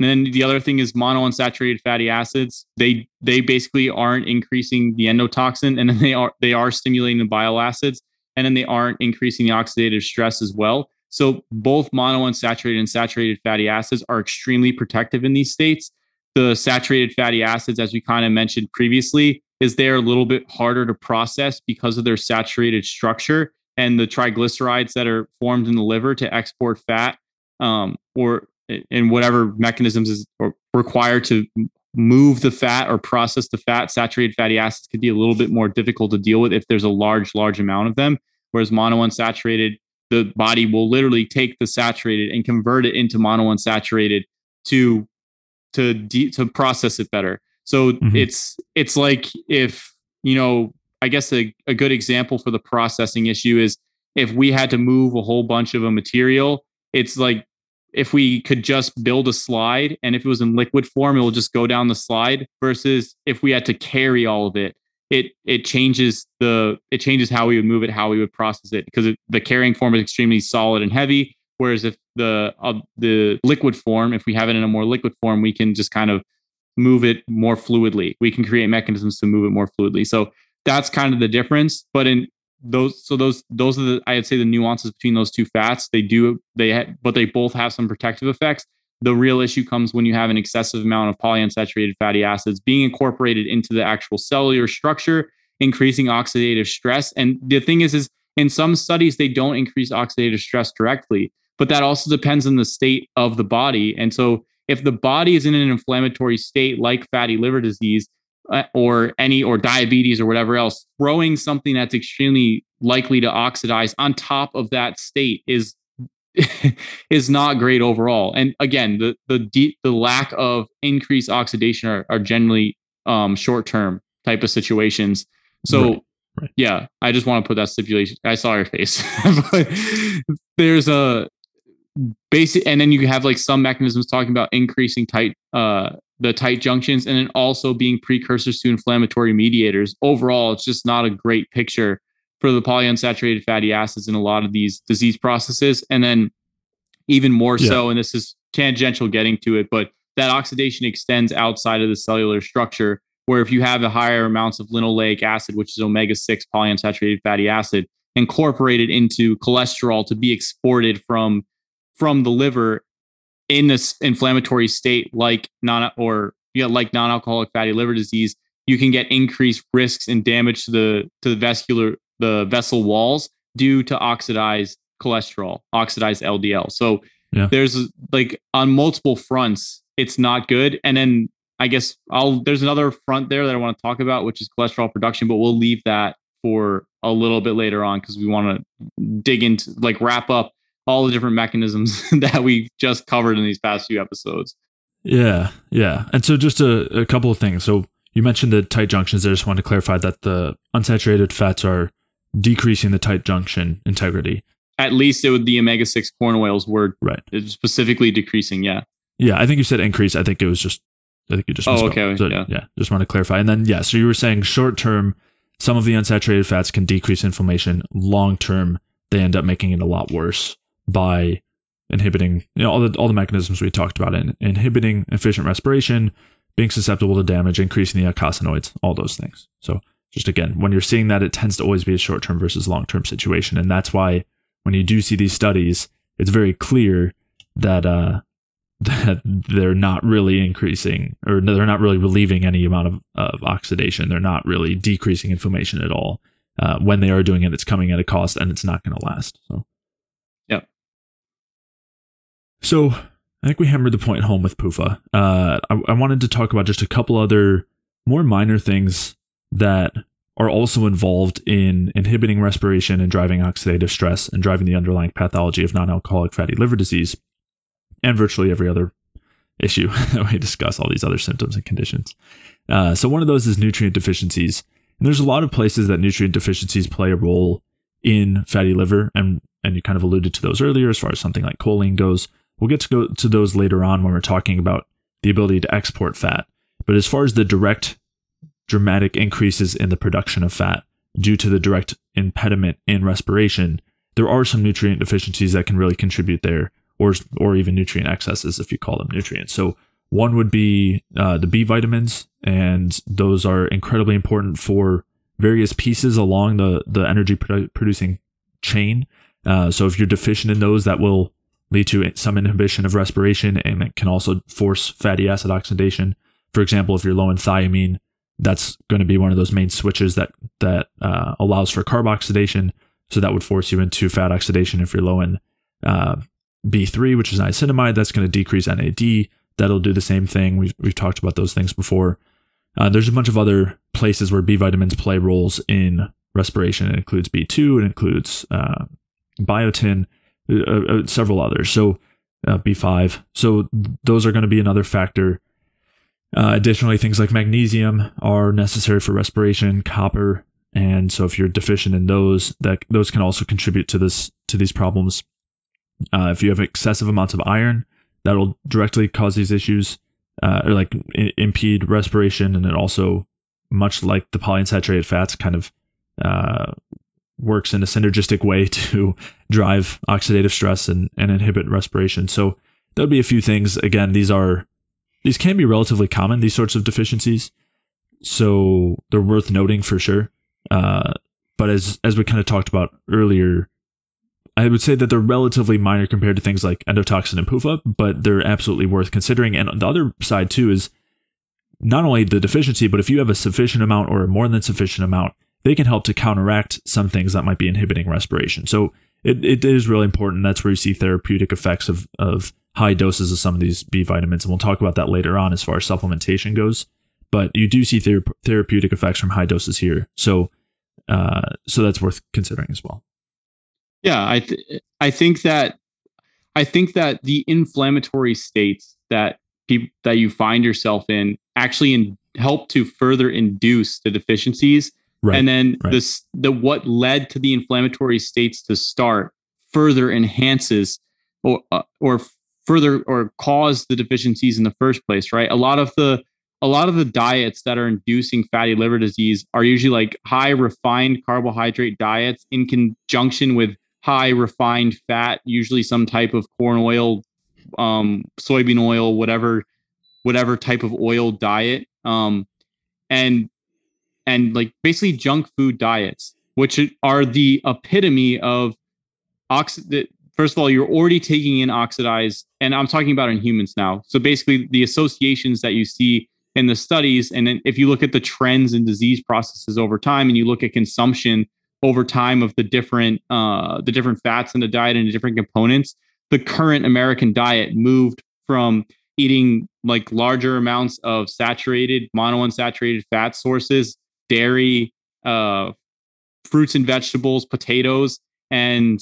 and then the other thing is monounsaturated fatty acids. They they basically aren't increasing the endotoxin, and then they are they are stimulating the bile acids, and then they aren't increasing the oxidative stress as well. So both monounsaturated and saturated fatty acids are extremely protective in these states. The saturated fatty acids, as we kind of mentioned previously, is they're a little bit harder to process because of their saturated structure and the triglycerides that are formed in the liver to export fat um, or in whatever mechanisms is required to move the fat or process the fat saturated fatty acids could be a little bit more difficult to deal with if there's a large large amount of them whereas monounsaturated the body will literally take the saturated and convert it into monounsaturated to to de- to process it better. So mm-hmm. it's it's like if you know, I guess a, a good example for the processing issue is if we had to move a whole bunch of a material, it's like if we could just build a slide and if it was in liquid form, it will just go down the slide versus if we had to carry all of it it it changes the it changes how we would move it, how we would process it because it, the carrying form is extremely solid and heavy. Whereas if the uh, the liquid form, if we have it in a more liquid form, we can just kind of move it more fluidly. We can create mechanisms to move it more fluidly. So that's kind of the difference. But in those, so those those are the I'd say the nuances between those two fats. They do they ha- but they both have some protective effects. The real issue comes when you have an excessive amount of polyunsaturated fatty acids being incorporated into the actual cellular structure, increasing oxidative stress. And the thing is, is in some studies, they don't increase oxidative stress directly, but that also depends on the state of the body. And so if the body is in an inflammatory state like fatty liver disease, uh, or any or diabetes or whatever else throwing something that's extremely likely to oxidize on top of that state is is not great overall. And again, the the deep, the lack of increased oxidation are, are generally um, short term type of situations. So right, right. yeah, I just want to put that stipulation. I saw your face, but there's a basic, and then you have like some mechanisms talking about increasing tight uh, the tight junctions, and then also being precursors to inflammatory mediators. Overall, it's just not a great picture for the polyunsaturated fatty acids in a lot of these disease processes. And then even more yeah. so, and this is tangential getting to it, but that oxidation extends outside of the cellular structure. Where if you have a higher amounts of linoleic acid, which is omega 6 polyunsaturated fatty acid, incorporated into cholesterol to be exported from from the liver in this inflammatory state like non or yeah, like non-alcoholic fatty liver disease, you can get increased risks and damage to the to the vascular the vessel walls due to oxidized cholesterol, oxidized LDL. So yeah. there's like on multiple fronts, it's not good. And then I guess I'll there's another front there that I want to talk about, which is cholesterol production, but we'll leave that for a little bit later on because we want to dig into like wrap up all the different mechanisms that we just covered in these past few episodes. Yeah, yeah. And so just a, a couple of things. So you mentioned the tight junctions. I just want to clarify that the unsaturated fats are decreasing the tight junction integrity. At least it would the omega six corn oils were right specifically decreasing. Yeah. Yeah, I think you said increase. I think it was just. I think you just. Oh, okay. So, yeah. yeah. Just want to clarify, and then yeah. So you were saying short term, some of the unsaturated fats can decrease inflammation. Long term, they end up making it a lot worse by inhibiting you know all the all the mechanisms we talked about in inhibiting efficient respiration, being susceptible to damage, increasing the eicosanoids, all those things. So just again, when you're seeing that, it tends to always be a short term versus long term situation. And that's why when you do see these studies, it's very clear that, uh, that they're not really increasing or they're not really relieving any amount of, of oxidation. They're not really decreasing inflammation at all. Uh, when they are doing it, it's coming at a cost and it's not going to last. So, yeah. So I think we hammered the point home with PUFA. Uh, I, I wanted to talk about just a couple other more minor things that are also involved in inhibiting respiration and driving oxidative stress and driving the underlying pathology of non alcoholic fatty liver disease and virtually every other issue that we discuss, all these other symptoms and conditions. Uh, so, one of those is nutrient deficiencies. And there's a lot of places that nutrient deficiencies play a role in fatty liver. And and you kind of alluded to those earlier as far as something like choline goes. We'll get to go to those later on when we're talking about the ability to export fat. But as far as the direct dramatic increases in the production of fat due to the direct impediment in respiration, there are some nutrient deficiencies that can really contribute there, or or even nutrient excesses if you call them nutrients. So one would be uh, the B vitamins, and those are incredibly important for various pieces along the the energy produ- producing chain. Uh, so if you're deficient in those, that will lead to some inhibition of respiration, and it can also force fatty acid oxidation. For example, if you're low in thiamine, that's going to be one of those main switches that that uh, allows for carb oxidation. So that would force you into fat oxidation if you're low in uh, B3, which is niacinamide. That's going to decrease NAD. That'll do the same thing. We've we've talked about those things before. Uh, there's a bunch of other places where B vitamins play roles in respiration. It includes B2. It includes uh, biotin, uh, uh, several others. So B5. So those are going to be another factor uh, additionally, things like magnesium are necessary for respiration, copper, and so if you're deficient in those, that those can also contribute to this to these problems. Uh, if you have excessive amounts of iron, that'll directly cause these issues, uh, or like I- impede respiration, and it also, much like the polyunsaturated fats, kind of uh, works in a synergistic way to drive oxidative stress and, and inhibit respiration. So there'll be a few things. Again, these are these can be relatively common, these sorts of deficiencies. So they're worth noting for sure. Uh, but as as we kind of talked about earlier, I would say that they're relatively minor compared to things like endotoxin and PUFA, but they're absolutely worth considering. And the other side too is not only the deficiency, but if you have a sufficient amount or a more than sufficient amount, they can help to counteract some things that might be inhibiting respiration. So it, it is really important. That's where you see therapeutic effects of of high doses of some of these B vitamins, and we'll talk about that later on as far as supplementation goes. But you do see ther- therapeutic effects from high doses here, so uh, so that's worth considering as well. Yeah, I th- I think that I think that the inflammatory states that people that you find yourself in actually in, help to further induce the deficiencies, right, and then right. this the what led to the inflammatory states to start further enhances or uh, or further or cause the deficiencies in the first place, right? A lot of the a lot of the diets that are inducing fatty liver disease are usually like high refined carbohydrate diets in conjunction with high refined fat, usually some type of corn oil, um, soybean oil, whatever, whatever type of oil diet, um, and and like basically junk food diets, which are the epitome of oxi- first of all, you're already taking in oxidized, and I'm talking about in humans now. So basically, the associations that you see in the studies, and then if you look at the trends in disease processes over time, and you look at consumption over time of the different uh, the different fats in the diet and the different components, the current American diet moved from eating like larger amounts of saturated monounsaturated fat sources, dairy, uh, fruits and vegetables, potatoes, and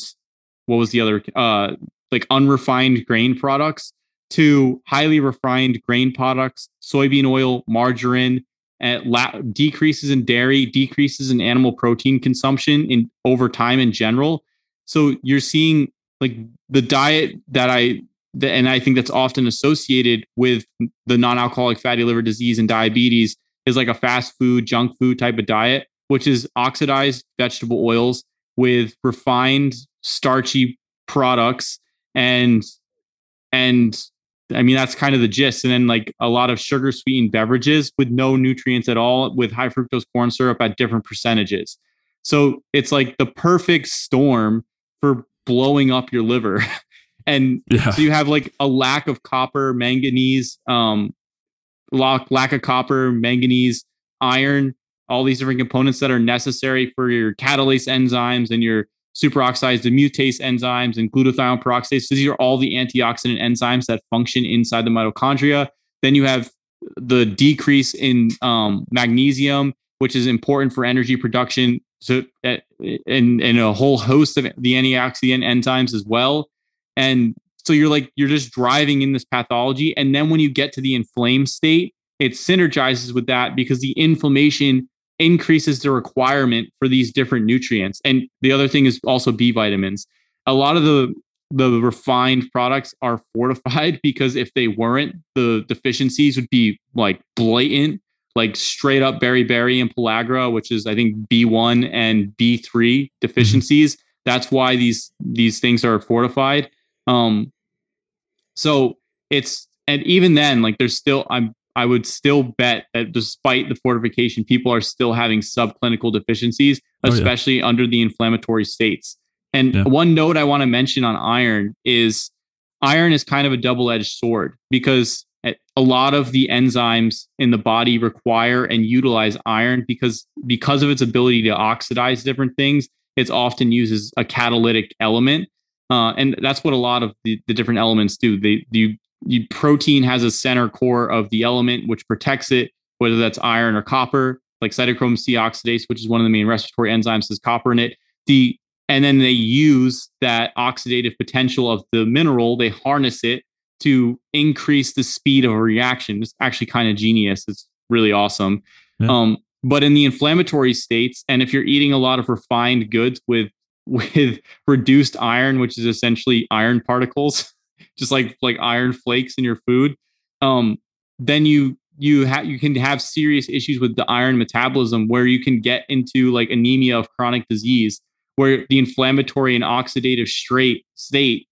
what was the other uh like unrefined grain products to highly refined grain products, soybean oil, margarine, and la- decreases in dairy, decreases in animal protein consumption in over time in general. So you're seeing like the diet that I and I think that's often associated with the non-alcoholic fatty liver disease and diabetes is like a fast food, junk food type of diet, which is oxidized vegetable oils with refined starchy products and and I mean that's kind of the gist. And then like a lot of sugar sweetened beverages with no nutrients at all, with high fructose corn syrup at different percentages. So it's like the perfect storm for blowing up your liver. and yeah. so you have like a lack of copper, manganese, um, lack, lack of copper, manganese, iron, all these different components that are necessary for your catalase enzymes and your superoxide dismutase enzymes and glutathione peroxidase. So these are all the antioxidant enzymes that function inside the mitochondria. Then you have the decrease in um, magnesium, which is important for energy production. So, uh, and, and a whole host of the antioxidant enzymes as well. And so you're like, you're just driving in this pathology. And then when you get to the inflamed state, it synergizes with that because the inflammation increases the requirement for these different nutrients. And the other thing is also B vitamins. a lot of the the refined products are fortified because if they weren't, the deficiencies would be like blatant, like straight up beriberi and pellagra, which is I think B1 and B3 mm-hmm. deficiencies. Mm-hmm. That's why these these things are fortified. Um, so it's and even then, like there's still I'm I would still bet that despite the fortification, people are still having subclinical deficiencies, especially oh, yeah. under the inflammatory states. And yeah. one note I want to mention on iron is iron is kind of a double edged sword because a lot of the enzymes in the body require and utilize iron because because of its ability to oxidize different things it's often used as a catalytic element uh, and that's what a lot of the, the different elements do they you, you protein has a center core of the element which protects it whether that's iron or copper like cytochrome c oxidase which is one of the main respiratory enzymes has copper in it. The and then they use that oxidative potential of the mineral they harness it to increase the speed of a reaction. It's actually kind of genius. It's really awesome. Yeah. um, but in the inflammatory states and if you're eating a lot of refined goods with with reduced iron which is essentially iron particles just like like iron flakes in your food um, then you you have you can have serious issues with the iron metabolism where you can get into like anemia of chronic disease where the inflammatory and oxidative straight state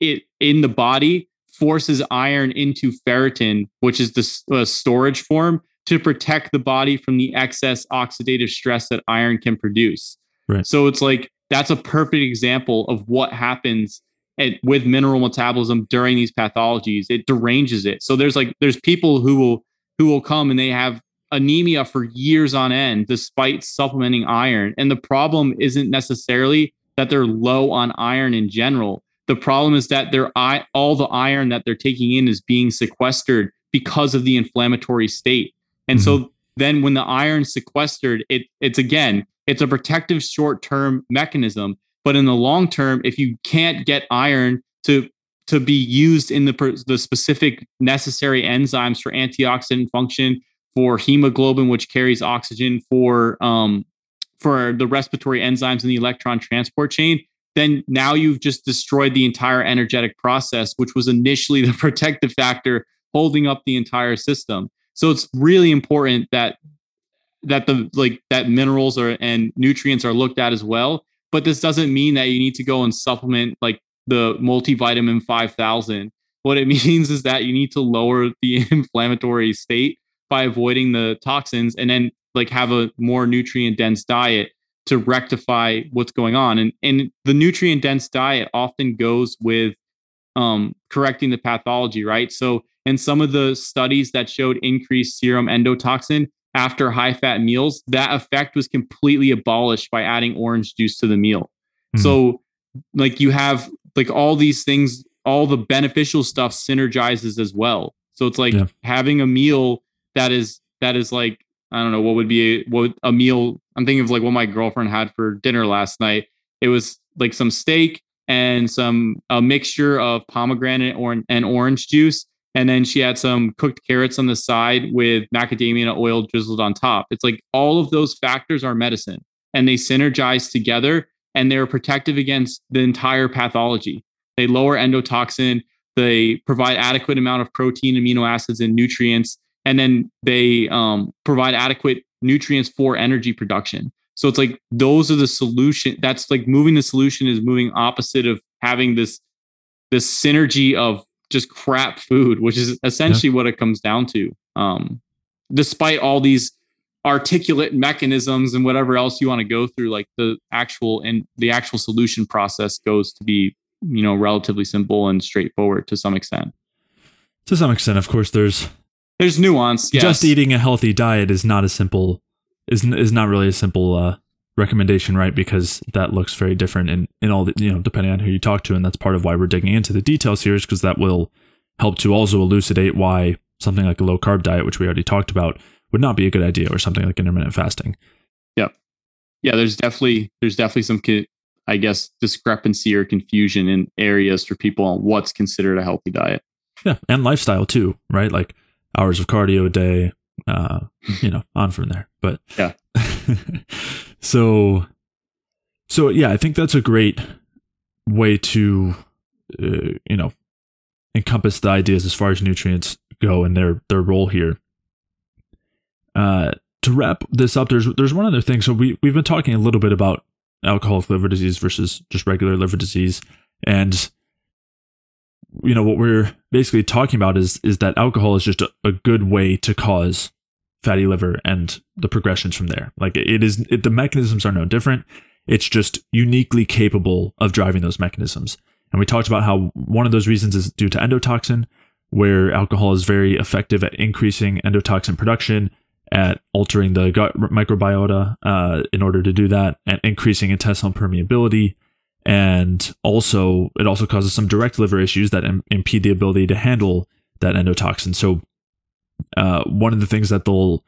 it in the body forces iron into ferritin, which is the uh, storage form to protect the body from the excess oxidative stress that iron can produce. Right. So it's like that's a perfect example of what happens at, with mineral metabolism during these pathologies. It deranges it. So there's like there's people who will who will come and they have anemia for years on end despite supplementing iron. And the problem isn't necessarily that they're low on iron in general. The problem is that their all the iron that they're taking in is being sequestered because of the inflammatory state. And mm-hmm. so then when the iron's sequestered, it it's again, it's a protective short-term mechanism, but in the long term, if you can't get iron to to be used in the the specific necessary enzymes for antioxidant function, for hemoglobin, which carries oxygen for um, for the respiratory enzymes in the electron transport chain, then now you've just destroyed the entire energetic process, which was initially the protective factor holding up the entire system. So it's really important that that the like that minerals are and nutrients are looked at as well. But this doesn't mean that you need to go and supplement like the multivitamin 5000. What it means is that you need to lower the inflammatory state by avoiding the toxins and then like have a more nutrient dense diet to rectify what's going on and and the nutrient dense diet often goes with um, correcting the pathology right so in some of the studies that showed increased serum endotoxin after high fat meals that effect was completely abolished by adding orange juice to the meal mm-hmm. so like you have like all these things all the beneficial stuff synergizes as well so it's like yeah. having a meal that is that is like I don't know what would be a, what a meal. I'm thinking of like what my girlfriend had for dinner last night. It was like some steak and some a mixture of pomegranate or, and orange juice, and then she had some cooked carrots on the side with macadamia oil drizzled on top. It's like all of those factors are medicine, and they synergize together, and they're protective against the entire pathology. They lower endotoxin. They provide adequate amount of protein, amino acids, and nutrients and then they um, provide adequate nutrients for energy production. So it's like those are the solution. That's like moving the solution is moving opposite of having this this synergy of just crap food, which is essentially yeah. what it comes down to. Um, despite all these articulate mechanisms and whatever else you want to go through, like the actual and the actual solution process goes to be you know relatively simple and straightforward to some extent. To some extent, of course, there's there's nuance. Yes. Just eating a healthy diet is not a simple is is not really a simple uh, recommendation, right? Because that looks very different in in all the you know depending on who you talk to, and that's part of why we're digging into the details here, is because that will help to also elucidate why something like a low carb diet, which we already talked about, would not be a good idea, or something like intermittent fasting. Yep. Yeah, there's definitely there's definitely some I guess discrepancy or confusion in areas for people on what's considered a healthy diet. Yeah, and lifestyle too, right? Like hours of cardio a day, uh, you know, on from there. But yeah. so, so yeah, I think that's a great, way to uh, you know encompass the ideas as far as nutrients go and their their role here. Uh, to wrap this up, there's there's one other thing. So we we've been talking a little bit about alcoholic liver disease versus just regular liver disease, and you know what we're basically talking about is is that alcohol is just a, a good way to cause fatty liver and the progressions from there. Like it is, it, the mechanisms are no different. It's just uniquely capable of driving those mechanisms. And we talked about how one of those reasons is due to endotoxin, where alcohol is very effective at increasing endotoxin production, at altering the gut microbiota uh, in order to do that, and increasing intestinal permeability. And also, it also causes some direct liver issues that Im- impede the ability to handle that endotoxin. So, uh, one of the things that they'll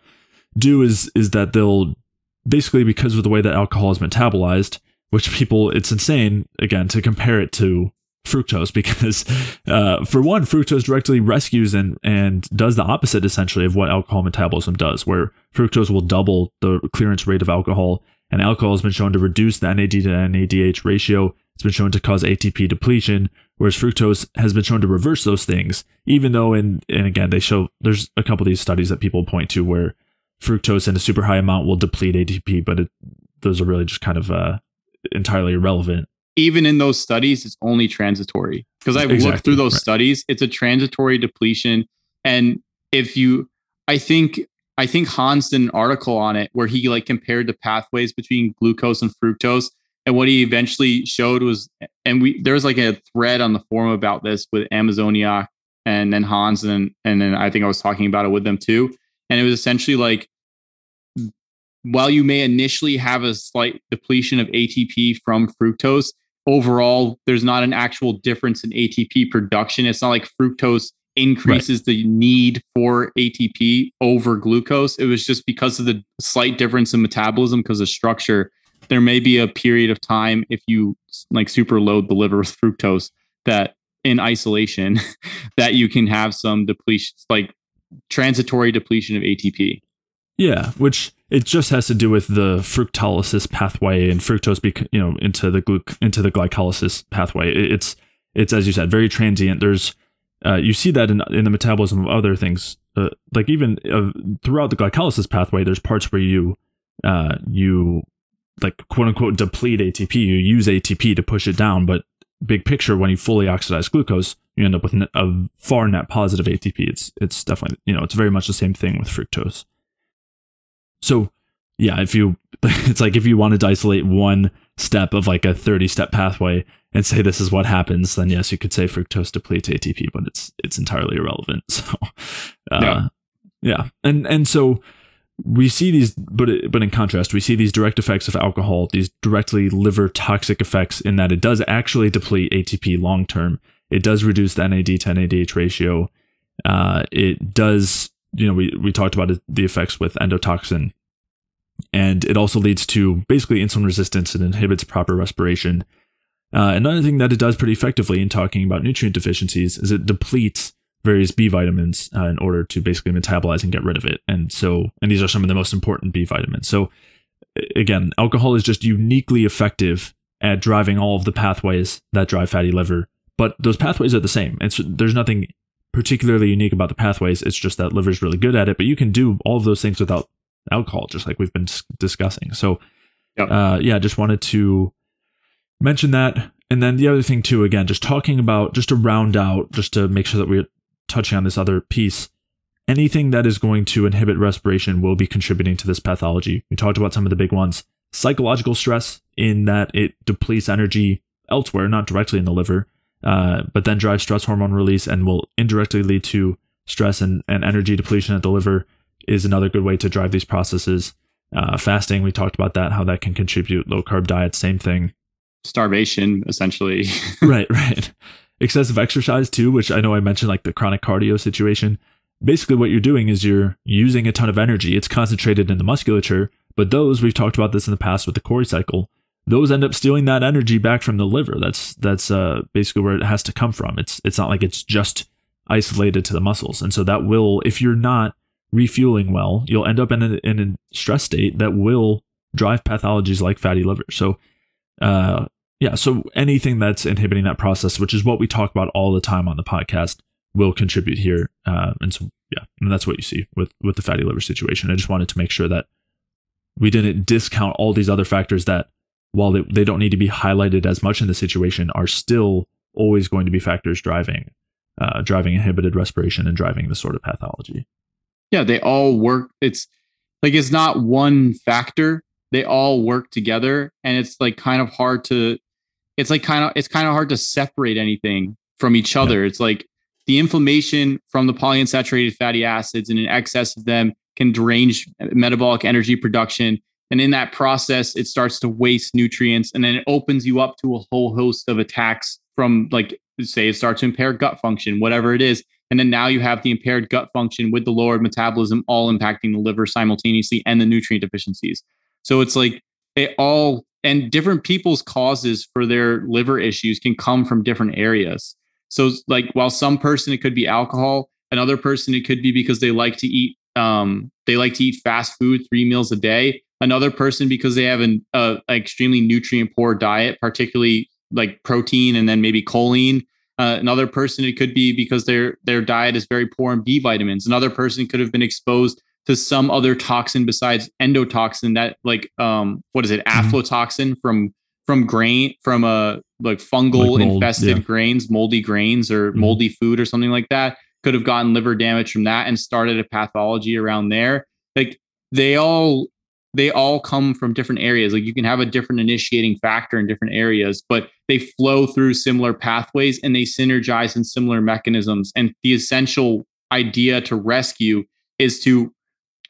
do is is that they'll basically because of the way that alcohol is metabolized, which people it's insane again to compare it to fructose because uh, for one fructose directly rescues and and does the opposite essentially of what alcohol metabolism does where fructose will double the clearance rate of alcohol and alcohol has been shown to reduce the NAD to NADH ratio it's been shown to cause ATP depletion whereas fructose has been shown to reverse those things even though in and again they show there's a couple of these studies that people point to where fructose in a super high amount will deplete ATP but it, those are really just kind of uh, entirely irrelevant even in those studies, it's only transitory. Because I've exactly, looked through those right. studies, it's a transitory depletion. And if you, I think, I think Hans did an article on it where he like compared the pathways between glucose and fructose. And what he eventually showed was, and we there was like a thread on the forum about this with Amazonia and then Hans and and then I think I was talking about it with them too. And it was essentially like while you may initially have a slight depletion of ATP from fructose, overall there's not an actual difference in ATP production. It's not like fructose increases right. the need for ATP over glucose. It was just because of the slight difference in metabolism because of structure. There may be a period of time if you like super load the liver with fructose that in isolation that you can have some depletion like transitory depletion of ATP. Yeah, which it just has to do with the fructolysis pathway and fructose, bec- you know, into the gluc- into the glycolysis pathway. It's it's as you said, very transient. There's uh, you see that in in the metabolism of other things, uh, like even uh, throughout the glycolysis pathway. There's parts where you uh, you like quote unquote deplete ATP. You use ATP to push it down, but big picture, when you fully oxidize glucose, you end up with a far net positive ATP. It's it's definitely you know it's very much the same thing with fructose. So yeah, if you it's like if you wanted to isolate one step of like a 30 step pathway and say this is what happens, then yes, you could say fructose depletes ATP, but it's it's entirely irrelevant. So uh, yeah. yeah. And and so we see these but but in contrast, we see these direct effects of alcohol, these directly liver toxic effects in that it does actually deplete ATP long term. It does reduce the NAD to NADH ratio. Uh, it does you know, we, we talked about the effects with endotoxin. And it also leads to basically insulin resistance and inhibits proper respiration. Uh, another thing that it does pretty effectively in talking about nutrient deficiencies is it depletes various B vitamins uh, in order to basically metabolize and get rid of it. And so, and these are some of the most important B vitamins. So, again, alcohol is just uniquely effective at driving all of the pathways that drive fatty liver, but those pathways are the same. It's there's nothing particularly unique about the pathways. It's just that liver is really good at it, but you can do all of those things without alcohol, just like we've been discussing. So, yep. uh, yeah, just wanted to mention that. And then the other thing too, again, just talking about, just to round out, just to make sure that we're touching on this other piece, anything that is going to inhibit respiration will be contributing to this pathology. We talked about some of the big ones. Psychological stress, in that it depletes energy elsewhere, not directly in the liver, uh, but then drives stress hormone release and will indirectly lead to stress and, and energy depletion at the liver is another good way to drive these processes. Uh, fasting, we talked about that, how that can contribute. Low carb diet, same thing. Starvation, essentially. right, right. Excessive exercise, too, which I know I mentioned, like the chronic cardio situation. Basically, what you're doing is you're using a ton of energy. It's concentrated in the musculature, but those, we've talked about this in the past with the Cori cycle, those end up stealing that energy back from the liver. That's that's uh, basically where it has to come from. It's it's not like it's just isolated to the muscles, and so that will, if you're not refueling well, you'll end up in a, in a stress state that will drive pathologies like fatty liver. So, uh, Yeah. So anything that's inhibiting that process, which is what we talk about all the time on the podcast, will contribute here. Uh, and so, yeah, and that's what you see with with the fatty liver situation. I just wanted to make sure that we didn't discount all these other factors that, while they, they don't need to be highlighted as much in the situation, are still always going to be factors driving uh, driving inhibited respiration and driving this sort of pathology. Yeah, they all work. It's like it's not one factor. They all work together, and it's like kind of hard to. It's like kind of it's kind of hard to separate anything from each other. Yeah. It's like the inflammation from the polyunsaturated fatty acids and an excess of them can derange uh, metabolic energy production. And in that process, it starts to waste nutrients and then it opens you up to a whole host of attacks from like say it starts to impair gut function, whatever it is. And then now you have the impaired gut function with the lowered metabolism all impacting the liver simultaneously and the nutrient deficiencies. So it's like they all and different people's causes for their liver issues can come from different areas. So like while some person it could be alcohol, another person it could be because they like to eat um they like to eat fast food 3 meals a day. Another person because they have an uh, extremely nutrient poor diet, particularly like protein and then maybe choline. Uh, another person it could be because their their diet is very poor in B vitamins. Another person could have been exposed to some other toxin besides endotoxin that like um what is it mm-hmm. aflatoxin from from grain from a uh, like fungal like mold, infested yeah. grains moldy grains or mm-hmm. moldy food or something like that could have gotten liver damage from that and started a pathology around there like they all they all come from different areas. Like you can have a different initiating factor in different areas, but they flow through similar pathways and they synergize in similar mechanisms. And the essential idea to rescue is to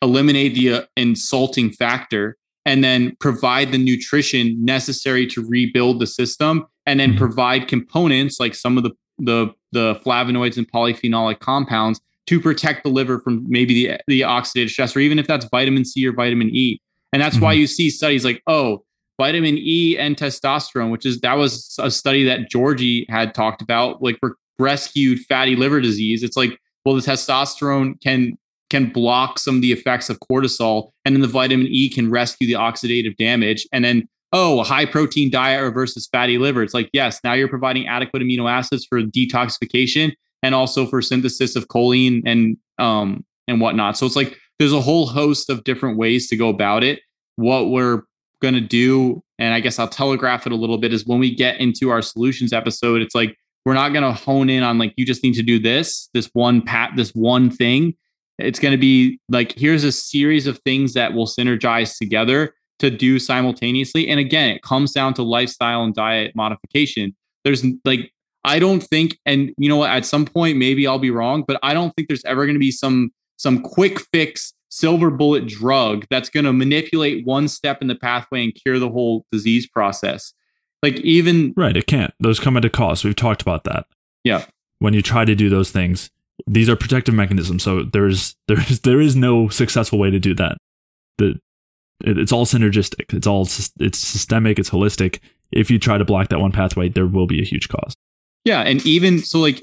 eliminate the uh, insulting factor and then provide the nutrition necessary to rebuild the system and then mm-hmm. provide components like some of the the the flavonoids and polyphenolic compounds to protect the liver from maybe the, the oxidative stress or even if that's vitamin C or vitamin E and that's mm-hmm. why you see studies like, oh, vitamin E and testosterone, which is that was a study that Georgie had talked about, like for rescued fatty liver disease. It's like, well, the testosterone can can block some of the effects of cortisol, and then the vitamin E can rescue the oxidative damage. And then, oh, a high protein diet versus fatty liver. It's like, yes, now you're providing adequate amino acids for detoxification and also for synthesis of choline and um and whatnot. So it's like there's a whole host of different ways to go about it. What we're to do, and I guess I'll telegraph it a little bit, is when we get into our solutions episode, it's like we're not going to hone in on like you just need to do this, this one pat, this one thing. It's going to be like here's a series of things that will synergize together to do simultaneously. And again, it comes down to lifestyle and diet modification. There's like I don't think, and you know what, at some point maybe I'll be wrong, but I don't think there's ever going to be some some quick fix silver bullet drug that's going to manipulate one step in the pathway and cure the whole disease process. Like even right, it can't. Those come at a cost. We've talked about that. Yeah. When you try to do those things, these are protective mechanisms. So there's there's there is no successful way to do that. The it's all synergistic. It's all it's systemic. It's holistic. If you try to block that one pathway, there will be a huge cost. Yeah, and even so, like,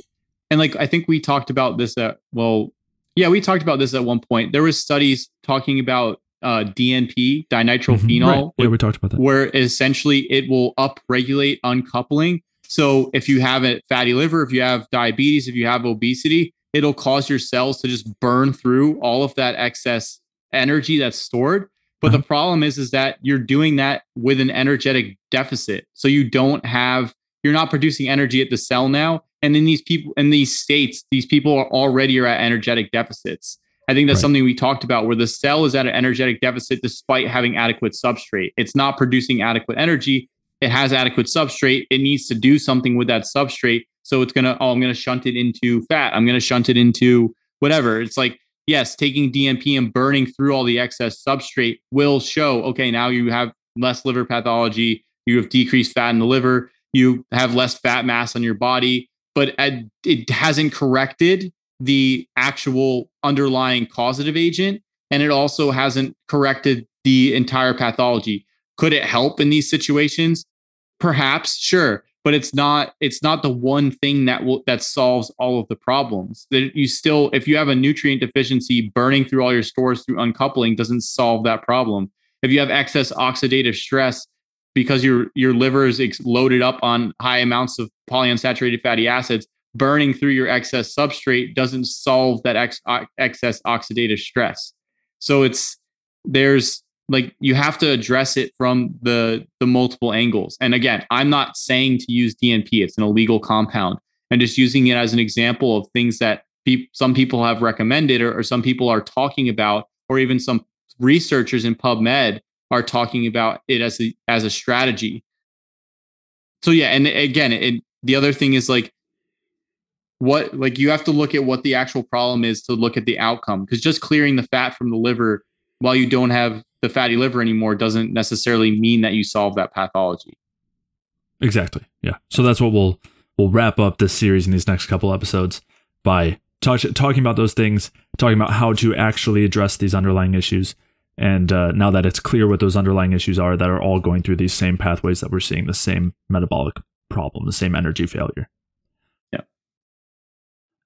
and like I think we talked about this at well yeah, we talked about this at one point. There was studies talking about uh, DNP, dinitrophenol. Mm-hmm, right. Yeah, we talked about that. Where essentially it will upregulate uncoupling. So if you have a fatty liver, if you have diabetes, if you have obesity, it'll cause your cells to just burn through all of that excess energy that's stored. But uh-huh. the problem is, is that you're doing that with an energetic deficit. So you don't have, you're not producing energy at the cell now. And in these people in these states, these people are already are at energetic deficits. I think that's right. something we talked about where the cell is at an energetic deficit despite having adequate substrate. It's not producing adequate energy. It has adequate substrate. It needs to do something with that substrate. So it's going to, oh, I'm going to shunt it into fat. I'm going to shunt it into whatever. It's like, yes, taking DNP and burning through all the excess substrate will show, okay, now you have less liver pathology. You have decreased fat in the liver. You have less fat mass on your body but it hasn't corrected the actual underlying causative agent and it also hasn't corrected the entire pathology could it help in these situations perhaps sure but it's not it's not the one thing that will that solves all of the problems that you still if you have a nutrient deficiency burning through all your stores through uncoupling doesn't solve that problem if you have excess oxidative stress because your your liver is ex- loaded up on high amounts of polyunsaturated fatty acids, burning through your excess substrate doesn't solve that ex- excess oxidative stress. So it's there's like you have to address it from the the multiple angles. And again, I'm not saying to use DNP; it's an illegal compound, and just using it as an example of things that pe- some people have recommended or, or some people are talking about, or even some researchers in PubMed are talking about it as a as a strategy. So yeah, and again, it, the other thing is like what like you have to look at what the actual problem is to look at the outcome because just clearing the fat from the liver while you don't have the fatty liver anymore doesn't necessarily mean that you solve that pathology. Exactly. Yeah. So that's what we'll we'll wrap up this series in these next couple episodes by talk, talking about those things, talking about how to actually address these underlying issues. And uh, now that it's clear what those underlying issues are, that are all going through these same pathways that we're seeing the same metabolic problem, the same energy failure. Yeah.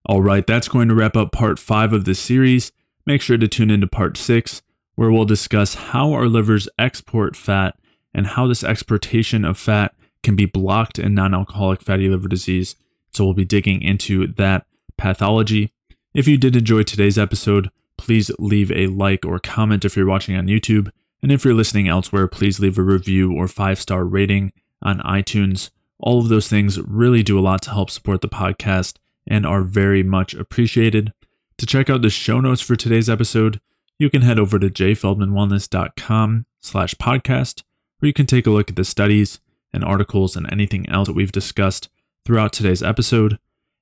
All right, that's going to wrap up part five of this series. Make sure to tune into part six, where we'll discuss how our livers export fat and how this exportation of fat can be blocked in non alcoholic fatty liver disease. So we'll be digging into that pathology. If you did enjoy today's episode, please leave a like or comment if you're watching on YouTube. And if you're listening elsewhere, please leave a review or five star rating on iTunes. All of those things really do a lot to help support the podcast and are very much appreciated. To check out the show notes for today's episode, you can head over to jayfeldmanwellness.com slash podcast, where you can take a look at the studies and articles and anything else that we've discussed throughout today's episode.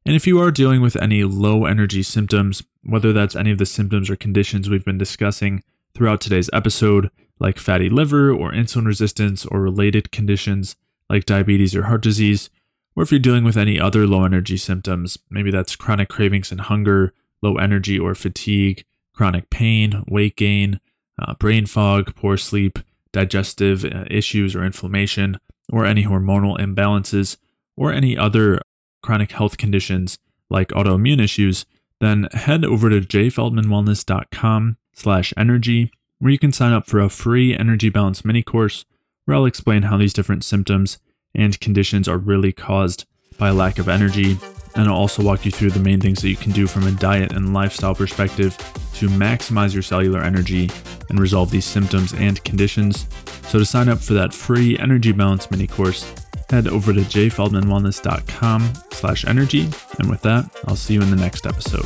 And if you are dealing with any low energy symptoms, whether that's any of the symptoms or conditions we've been discussing throughout today's episode, like fatty liver or insulin resistance or related conditions like diabetes or heart disease, or if you're dealing with any other low energy symptoms, maybe that's chronic cravings and hunger, low energy or fatigue, chronic pain, weight gain, uh, brain fog, poor sleep, digestive uh, issues or inflammation, or any hormonal imbalances, or any other chronic health conditions like autoimmune issues, then head over to jayfeldmanwellness.com slash energy, where you can sign up for a free energy balance mini course where I'll explain how these different symptoms and conditions are really caused by lack of energy. And I'll also walk you through the main things that you can do from a diet and lifestyle perspective to maximize your cellular energy and resolve these symptoms and conditions. So to sign up for that free energy balance mini course, head over to jayfeldmanwellness.com slash energy. And with that, I'll see you in the next episode.